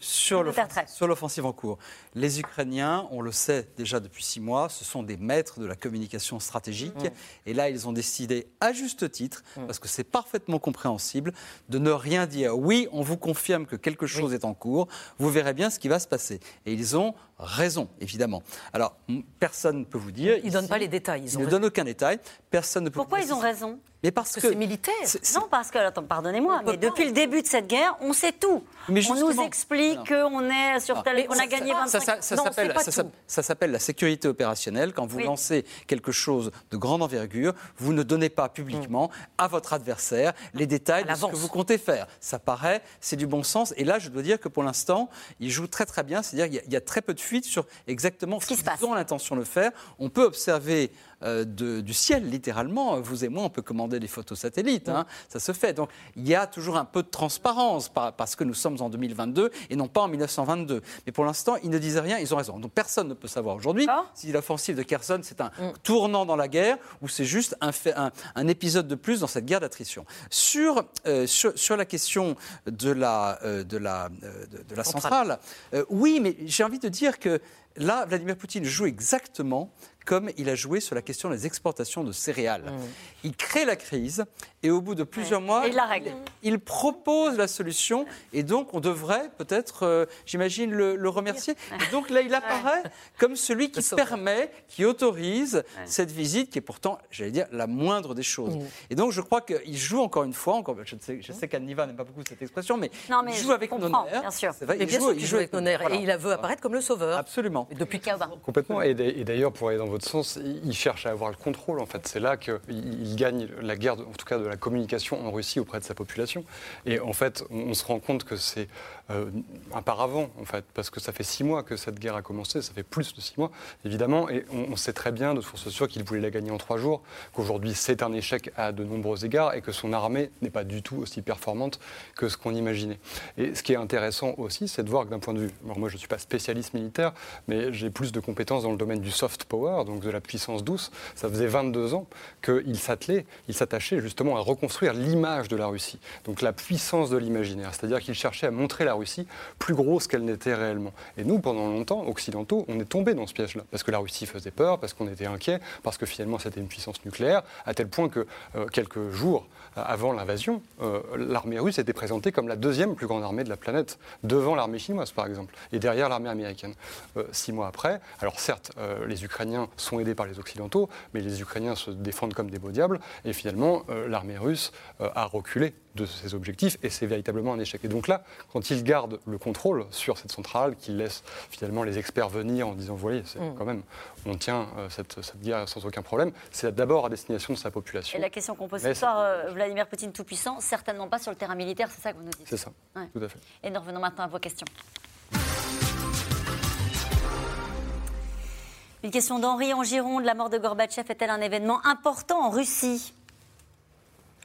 sur l'offensive en cours. Les Ukrainiens, on le sait déjà depuis six mois, ce sont des maîtres de la communication stratégique. Mm. Et là, ils ont décidé, à juste titre, mm. parce que c'est parfaitement compréhensible, de ne rien dire. Oui, on vous confirme que quelque chose est en cours, vous verrez bien ce qui va se passer. Et ils ont raison, évidemment. Alors, personne ne peut vous dire. Ils ne donnent pas les détails. Ils, ne donnent aucun détail. Personne ne peut Pourquoi ils ont raison mais parce que, c'est militaire. Non, parce que, attends, pardonnez-moi, mais depuis le début de cette guerre, on sait tout. Mais on nous explique qu'on est sur qu'on a gagné 25. Ça, ça, ça s'appelle la sécurité opérationnelle. Quand vous lancez quelque chose de grande envergure, vous ne donnez pas publiquement à votre adversaire les détails de ce que vous comptez faire. Ça paraît, c'est du bon sens. Et là, je dois dire que pour l'instant, il joue très très bien. C'est-à-dire qu'il y, a très peu de sur exactement ce qu'ils ont l'intention de faire. On peut observer euh, du ciel, littéralement. Vous et moi, on peut commander des photos satellites. Hein. Ça se fait. Donc, il y a toujours un peu de transparence parce que nous sommes en 2022 et non pas en 1922. Mais pour l'instant, ils ne disent rien. Ils ont raison. Donc, personne ne peut savoir aujourd'hui ah. si l'offensive de Kherson, c'est un mm. tournant dans la guerre ou c'est juste un, un, épisode de plus dans cette guerre d'attrition. Sur, euh, sur, la question de la, euh, de la, de, la centrale, oui, mais j'ai envie de dire que là, Vladimir Poutine joue exactement comme il a joué sur la question des exportations de céréales. Mmh. Il crée la crise et au bout de plusieurs mois, il, propose la solution et donc on devrait peut-être, euh, j'imagine, le, remercier. Et donc là, il apparaît comme celui qui permet, qui autorise cette visite qui est pourtant, j'allais dire, la moindre des choses. Mmh. Et donc je crois qu'il joue encore une fois, encore, je sais, je sais qu'Anniva n'aime pas beaucoup cette expression, mais, il joue avec honneur. Bien sûr. il, joue, il, joue, avec honneur et il veut apparaître comme le sauveur. Absolument. depuis 15 ans. Complètement. Et d'ailleurs, pour aller dans votre sens, il cherche à avoir le contrôle. En fait, c'est là qu'il gagne la guerre, en tout cas de la communication en Russie auprès de sa population. Et en fait, on, se rend compte que c'est un paravent, en fait, parce que ça fait six mois que cette guerre a commencé, ça fait plus de six mois, évidemment, et on, sait très bien de source sûre qu'il voulait la gagner en trois jours, qu'aujourd'hui c'est un échec à de nombreux égards et que son armée n'est pas du tout aussi performante que ce qu'on imaginait. Et ce qui est intéressant aussi, c'est de voir que d'un point de vue, moi je ne suis pas spécialiste militaire, mais j'ai plus de compétences dans le domaine du soft power, donc de la puissance douce. Ça faisait 22 ans qu'il s'attelait, il s'attachait justement à reconstruire l'image de la Russie, donc la puissance de l'imaginaire, c'est-à-dire qu'il cherchait à montrer la Plus grosse qu'elle n'était réellement. Et nous, pendant longtemps, occidentaux, on est tombé dans ce piège-là, parce que la Russie faisait peur, parce qu'on était inquiet, parce que finalement c'était une puissance nucléaire, à tel point que euh, quelques jours avant l'invasion, euh, l'armée russe était présentée comme la deuxième plus grande armée de la planète, devant l'armée chinoise par exemple, et derrière l'armée américaine. Euh, six mois après, alors certes, les Ukrainiens sont aidés par les Occidentaux, mais les Ukrainiens se défendent comme des beaux diables, et finalement, l'armée russe a reculé de ses objectifs et c'est véritablement un échec. Et donc là, quand il garde le contrôle sur cette centrale, qu'il laisse finalement les experts venir en disant, vous voyez, c'est mm. quand même, on tient euh, cette, guerre sans aucun problème, c'est d'abord à destination de sa population. Et la question qu'on pose ce soir, euh, Vladimir Poutine tout-puissant, certainement pas sur le terrain militaire, c'est ça que vous nous dites C'est ça, tout à fait. Et nous revenons maintenant à vos questions. Une question d'Henri en Gironde. La mort de Gorbatchev est-elle un événement important en Russie?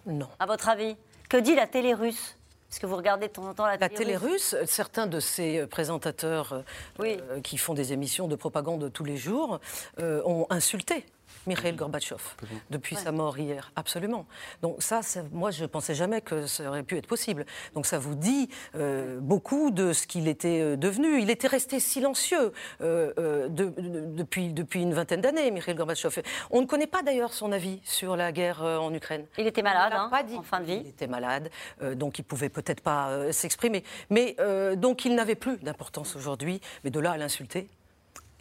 Non. À votre avis? Que dit la télé russe? Est-ce que vous regardez de temps en temps la, la télé, russe, Certains de ces euh, présentateurs euh, euh, qui font des émissions de propagande tous les jours ont insulté Mikhail Gorbatchev depuis sa mort hier. Absolument. Donc ça, moi, je ne pensais jamais que ça aurait pu être possible. Donc ça vous dit euh, beaucoup de ce qu'il était euh, devenu. Il était resté silencieux euh, depuis, depuis une vingtaine d'années, Mikhail Gorbatchev. On ne connaît pas d'ailleurs son avis sur la guerre en Ukraine. Il était malade, hein, pas dit. en fin de vie. Il était malade, donc il pouvait peut-être pas s'exprimer. Mais donc il n'avait plus d'importance aujourd'hui. Mais de là à l'insulter,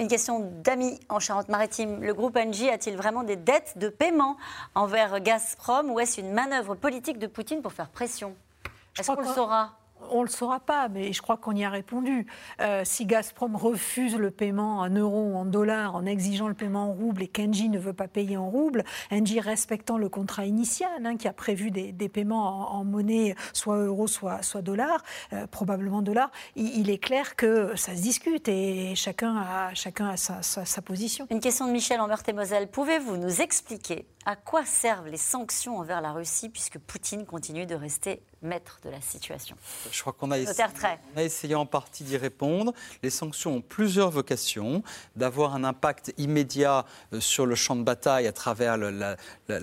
une question d'amis en Charente-Maritime. Le groupe Engie a-t-il vraiment des dettes de paiement envers Gazprom ou est-ce une manœuvre politique de Poutine pour faire pression? Est-ce qu'on le saura? On ne le saura pas, mais je crois qu'on y a répondu. Euh, si Gazprom refuse le paiement en euros en dollars en exigeant le paiement en roubles et qu'Engie ne veut pas payer en roubles, Engie respectant le contrat initial hein, qui a prévu des, paiements en, monnaie, soit euros, soit, soit dollars, euh, probablement dollars, il, est clair que ça se discute et chacun a, chacun a sa, sa position. Une question de Michel en Meurthe-et-Moselle. Pouvez-vous nous expliquer à quoi servent les sanctions envers la Russie puisque Poutine continue de rester maître de la situation Je crois qu'on a, a, essayé en partie d'y répondre. Les sanctions ont plusieurs vocations. D'avoir un impact immédiat euh, sur le champ de bataille à travers la,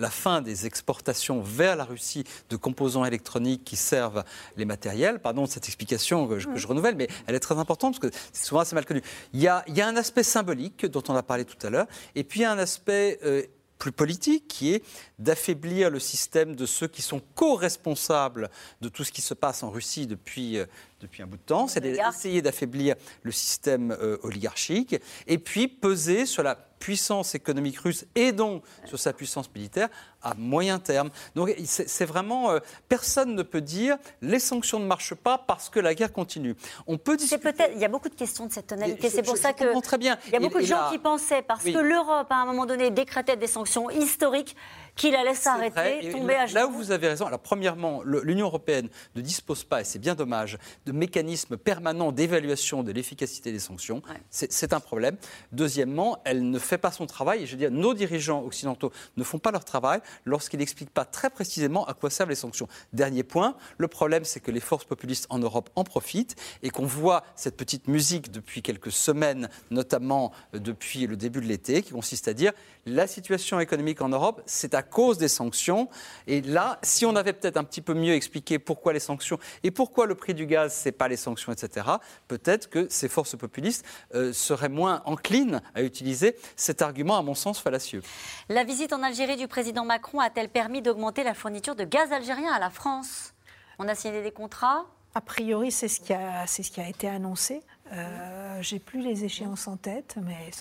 fin des exportations vers la Russie de composants électroniques qui servent les matériels. Pardon de cette explication que je, renouvelle, mais elle est très importante parce que c'est souvent assez mal connu. Il y, a, il y, a, un aspect symbolique dont on a parlé tout à l'heure, et puis il y a un aspect... Euh, plus politique, qui est d'affaiblir le système de ceux qui sont co-responsables de tout ce qui se passe en Russie depuis, euh, depuis un bout de temps, c'est d'essayer d'affaiblir le système euh, oligarchique, et puis peser sur la puissance économique russe et donc sur sa puissance militaire à moyen terme. Donc c'est vraiment... Euh, personne ne peut dire les sanctions ne marchent pas parce que la guerre continue. On peut discuter... Il y a beaucoup de questions de cette tonalité. C'est pour ça que... Très bien. Il y a beaucoup de gens qui pensaient, parce que l'Europe, à un moment donné, décrétait des sanctions historiques, qu'il allait s'arrêter, tomber à genoux. Là où vous avez raison, alors premièrement, l'Union européenne ne dispose pas, et c'est bien dommage, de mécanismes permanents d'évaluation de l'efficacité des sanctions. C'est un problème. Deuxièmement, elle ne fait pas son travail, et je veux dire, nos dirigeants occidentaux ne font pas leur travail lorsqu'ils n'expliquent pas très précisément à quoi servent les sanctions. Dernier point, le problème, c'est que les forces populistes en Europe en profitent et qu'on voit cette petite musique depuis quelques semaines, notamment euh, depuis le début de l'été, qui consiste à dire la situation économique en Europe, c'est à cause des sanctions. Et là, si on avait peut-être un petit peu mieux expliqué pourquoi les sanctions et pourquoi le prix du gaz, c'est pas les sanctions, etc., peut-être que ces forces populistes euh, seraient moins enclines à utiliser cet argument, à mon sens, fallacieux. La visite en Algérie du président Macron a-t-elle permis d'augmenter la fourniture de gaz algérien à la France? On a signé des contrats? A priori, c'est ce, qui a, ce qui a été annoncé. Euh, J'ai plus les échéances en tête, mais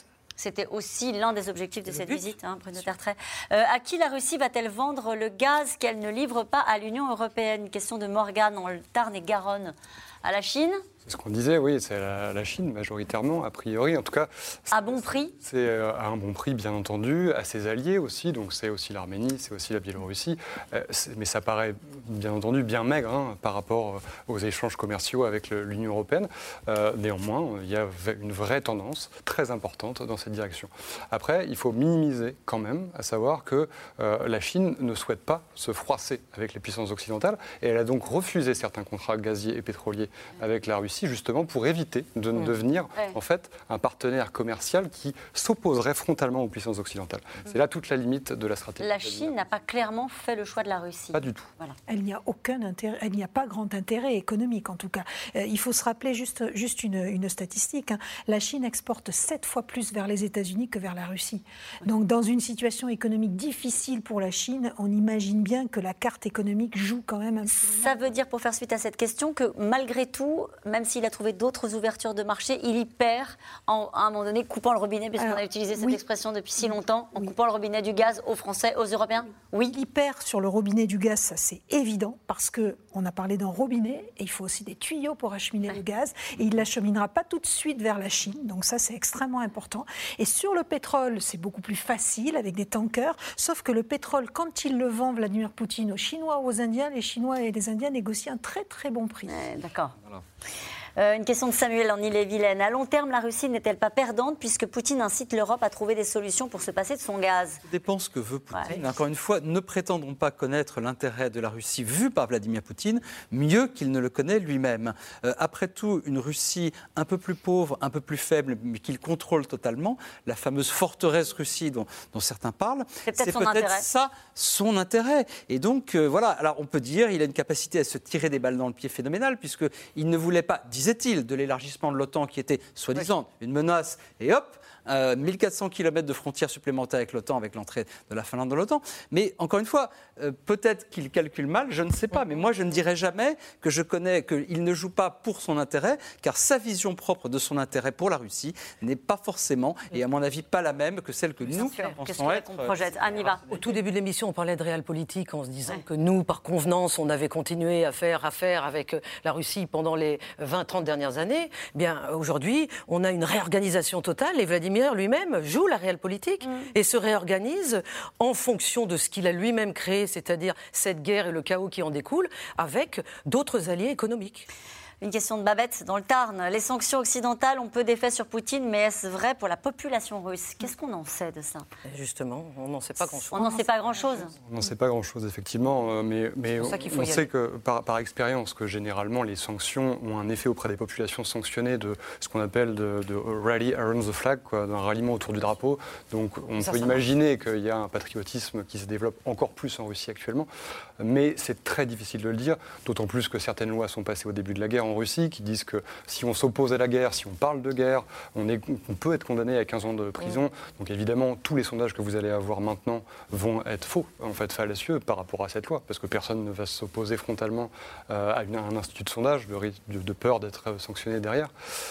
c'était aussi l'un des objectifs de cette visite, hein, Bruno Tertrais. Euh, à qui la Russie va-t-elle vendre le gaz qu'elle ne livre pas à l'Union européenne? Question de Morgane en Tarn et Garonne. À la Chine ce qu'on disait, oui, c'est la, Chine majoritairement, a priori. En tout cas. À bon prix C'est euh, à un bon prix, bien entendu, à ses alliés aussi. Donc c'est aussi l'Arménie, c'est aussi la Biélorussie. Euh, mais ça paraît, bien entendu, bien maigre hein, par rapport euh, aux échanges commerciaux avec l'Union européenne. néanmoins, il y a une vraie tendance très importante dans cette direction. Après, il faut minimiser quand même, à savoir que la Chine ne souhaite pas se froisser avec les puissances occidentales. Et elle a donc refusé certains contrats gaziers et pétroliers avec la Russie justement pour éviter de mm. devenir en fait un partenaire commercial qui s'opposerait frontalement aux puissances occidentales. Mm. C'est là toute la limite de la stratégie. La Chine n'a pas clairement fait le choix de la Russie. Pas du tout. Elle n'y a aucun intérêt, elle n'y a pas grand intérêt économique en tout cas. Euh, il faut se rappeler juste, juste une, statistique. Hein. La Chine exporte sept fois plus vers les États-Unis que vers la Russie. Donc dans une situation économique difficile pour la Chine, on imagine bien que la carte économique joue quand même un peu. Ça veut dire, pour faire suite à cette question, que malgré tout, même s'il a trouvé d'autres ouvertures de marché, il y perd en, à un moment donné, coupant le robinet, puisqu'on a utilisé cette expression depuis si longtemps, en coupant le robinet du gaz aux Français, aux Européens Oui. Il perd sur le robinet du gaz, ça c'est évident, parce qu'on a parlé d'un robinet, et il faut aussi des tuyaux pour acheminer le gaz, et il ne l'acheminera pas tout de suite vers la Chine, donc ça c'est extrêmement important. Et sur le pétrole, c'est beaucoup plus facile avec des tankers, sauf que le pétrole, quand il le vend Vladimir Poutine aux Chinois ou aux Indiens, les Chinois et les Indiens négocient un très très bon prix. D'accord. Voilà. Euh, une question de Samuel en Ille-et-Vilaine. À long terme, la Russie n'est-elle pas perdante puisque Poutine incite l'Europe à trouver des solutions pour se passer de son gaz? Ça dépend ce que veut Poutine. Encore une fois, ne prétendons pas connaître l'intérêt de la Russie vu par Vladimir Poutine mieux qu'il ne le connaît lui-même. Euh, après tout, une Russie un peu plus pauvre, un peu plus faible, mais qu'il contrôle totalement, la fameuse forteresse Russie dont, certains parlent, c'est peut-être ça son intérêt. Et donc, euh, voilà, alors on peut dire il a une capacité à se tirer des balles dans le pied phénoménal puisqu'il ne voulait pas disait-il, de l'élargissement de l'OTAN qui était soi-disant une menace, et hop, 1400 euh, km de frontières supplémentaires avec l'OTAN, avec l'entrée de la Finlande dans l'OTAN. Mais encore une fois, euh, peut-être qu'il calcule mal, je ne sais pas. Mais moi, je ne dirais jamais que je connais, qu'il ne joue pas pour son intérêt, car sa vision propre de son intérêt pour la Russie n'est pas forcément, et à mon avis, pas la même que celle que nous pensons être. Euh, projette? Au tout début de l'émission, on parlait de réel politique en se disant que nous, par convenance, on avait continué à faire affaire avec la Russie pendant les 20-30 dernières années. Bien, aujourd'hui, on a une réorganisation totale et Vladimir lui-même joue la réelle politique mm. et se réorganise en fonction de ce qu'il a lui-même créé, c'est-à-dire cette guerre et le chaos qui en découle, avec d'autres alliés économiques. Une question de Babette dans le Tarn. Les sanctions occidentales ont peu d'effet sur Poutine, mais est-ce vrai pour la population russe? Qu'est-ce qu'on en sait de ça? Justement, on n'en sait pas grand-chose. On n'en sait pas grand-chose. On n'en sait pas grand-chose, effectivement, euh, mais, mais on, sait que par, expérience que généralement les sanctions ont un effet auprès des populations sanctionnées de ce qu'on appelle de, rally around the flag, d'un ralliement autour du drapeau. Donc on peut imaginer qu'il y a un patriotisme qui se développe encore plus en Russie actuellement, mais c'est très difficile de le dire, d'autant plus que certaines lois sont passées au début de la guerre en Russie qui disent que si on s'oppose à la guerre, si on parle de guerre, on, est, on peut être condamné à 15 ans de prison. Mm. Donc évidemment, tous les sondages que vous allez avoir maintenant vont être faux, en fait fallacieux par rapport à cette loi, parce que personne ne va s'opposer frontalement euh, à, un institut de sondage de, de, peur d'être sanctionné derrière.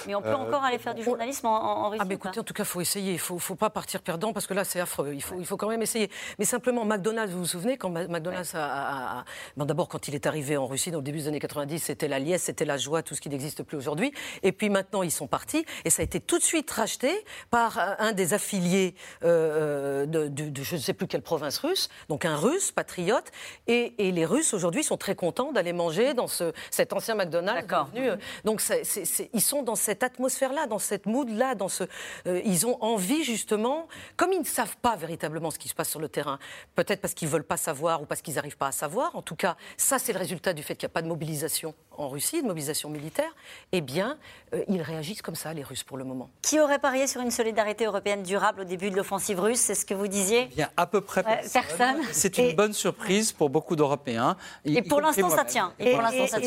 Mais on peut euh, encore aller faire du journalisme en, Russie ah, mais écoutez, en tout cas, il faut essayer. Il ne faut, faut, pas partir perdant, parce que là, c'est affreux. Il faut, il faut quand même essayer. Mais simplement, McDonald's, vous vous souvenez, quand McDonald's a... D'abord, quand il est arrivé en Russie, dans le début des années 90, c'était la liesse, c'était la joie, tout ce qui n'existe plus aujourd'hui. Et puis maintenant, ils sont partis et ça a été tout de suite racheté par un des affiliés euh, euh, de, je ne sais plus quelle province russe, donc un russe patriote. Et, les Russes aujourd'hui sont très contents d'aller manger dans ce, cet ancien McDonald's. Devenu, euh, donc ils sont dans cette atmosphère-là, dans cette mood-là, dans ce, ils ont envie justement, comme ils ne savent pas véritablement ce qui se passe sur le terrain, peut-être parce qu'ils veulent pas savoir ou parce qu'ils n'arrivent pas à savoir. En tout cas, ça c'est le résultat du fait qu'il n'y a pas de mobilisation en Russie, de mobilisation militaire, eh bien, euh, ils réagissent comme ça, les Russes, pour le moment. Qui aurait parié sur une solidarité européenne durable au début de l'offensive russe C'est ce que vous disiez? Eh Bien, à peu près personne. C'est une bonne surprise pour beaucoup d'Européens. Et, pour l'instant, ça tient. Et,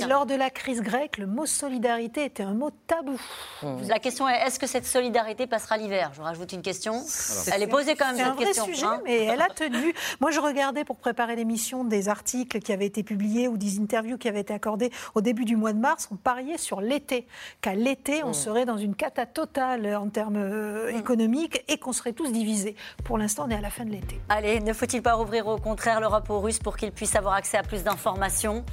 lors de la crise grecque, le mot solidarité était un mot tabou. Mmh. La question est est-ce que cette solidarité passera l'hiver? Je rajoute une question. Elle est posée quand même, cette question. C'est un vrai sujet, hein. mais elle a tenu. Moi, je regardais pour préparer l'émission des articles qui avaient été publiés ou des interviews qui avaient été accordées au début du mois de mars, on pariait sur l'été, qu'à l'été, on mm. serait dans une cata totale en termes euh, mm. économiques et qu'on serait tous divisés. Pour l'instant, on est à la fin de l'été. Allez, ne faut-il pas rouvrir au contraire l'Europe aux Russes pour qu'ils puissent avoir accès à plus d'informations?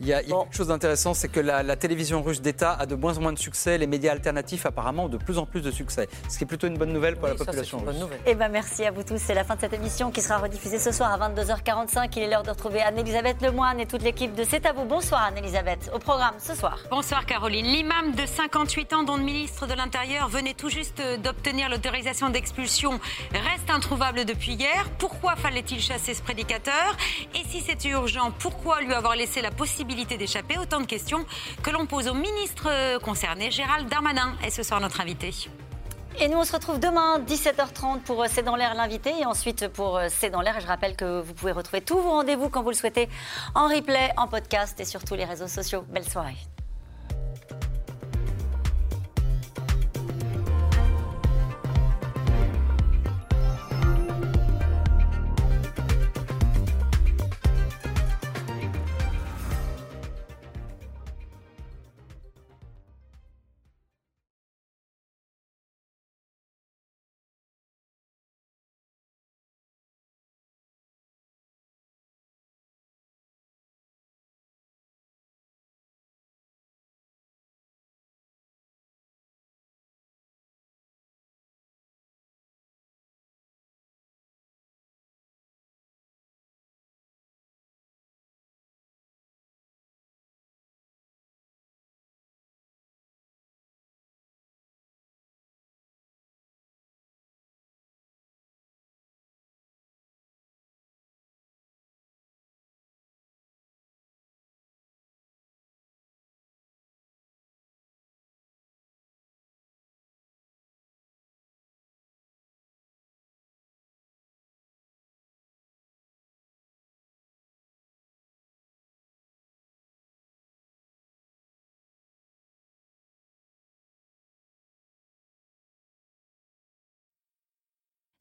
Il y a, quelque chose d'intéressant, c'est que la, télévision russe d'État a de moins en moins de succès. Les médias alternatifs, apparemment, ont de plus en plus de succès. Ce qui est plutôt une bonne nouvelle pour la population russe. Eh ben, merci à vous tous. C'est la fin de cette émission qui sera rediffusée ce soir à 22h45. Il est l'heure de retrouver Anne-Elisabeth Lemoine et toute l'équipe de C'est à vous. Bonsoir Anne-Elisabeth. Au programme ce soir. Bonsoir Caroline. L'imam de 58 ans, dont le ministre de l'Intérieur venait tout juste d'obtenir l'autorisation d'expulsion, reste introuvable depuis hier. Pourquoi fallait-il chasser ce prédicateur? Et si c'était urgent, pourquoi lui avoir laissé la possibilité d'échapper Autant de questions que l'on pose au ministre concerné, Gérald Darmanin. Et ce soir, notre invité. Et nous, on se retrouve demain, 17h30, pour euh, C'est dans l'air l'invité. Et ensuite, pour euh, C'est dans l'air. Je rappelle que vous pouvez retrouver tous vos rendez-vous quand vous le souhaitez en replay, en podcast et sur tous les réseaux sociaux. Belle soirée.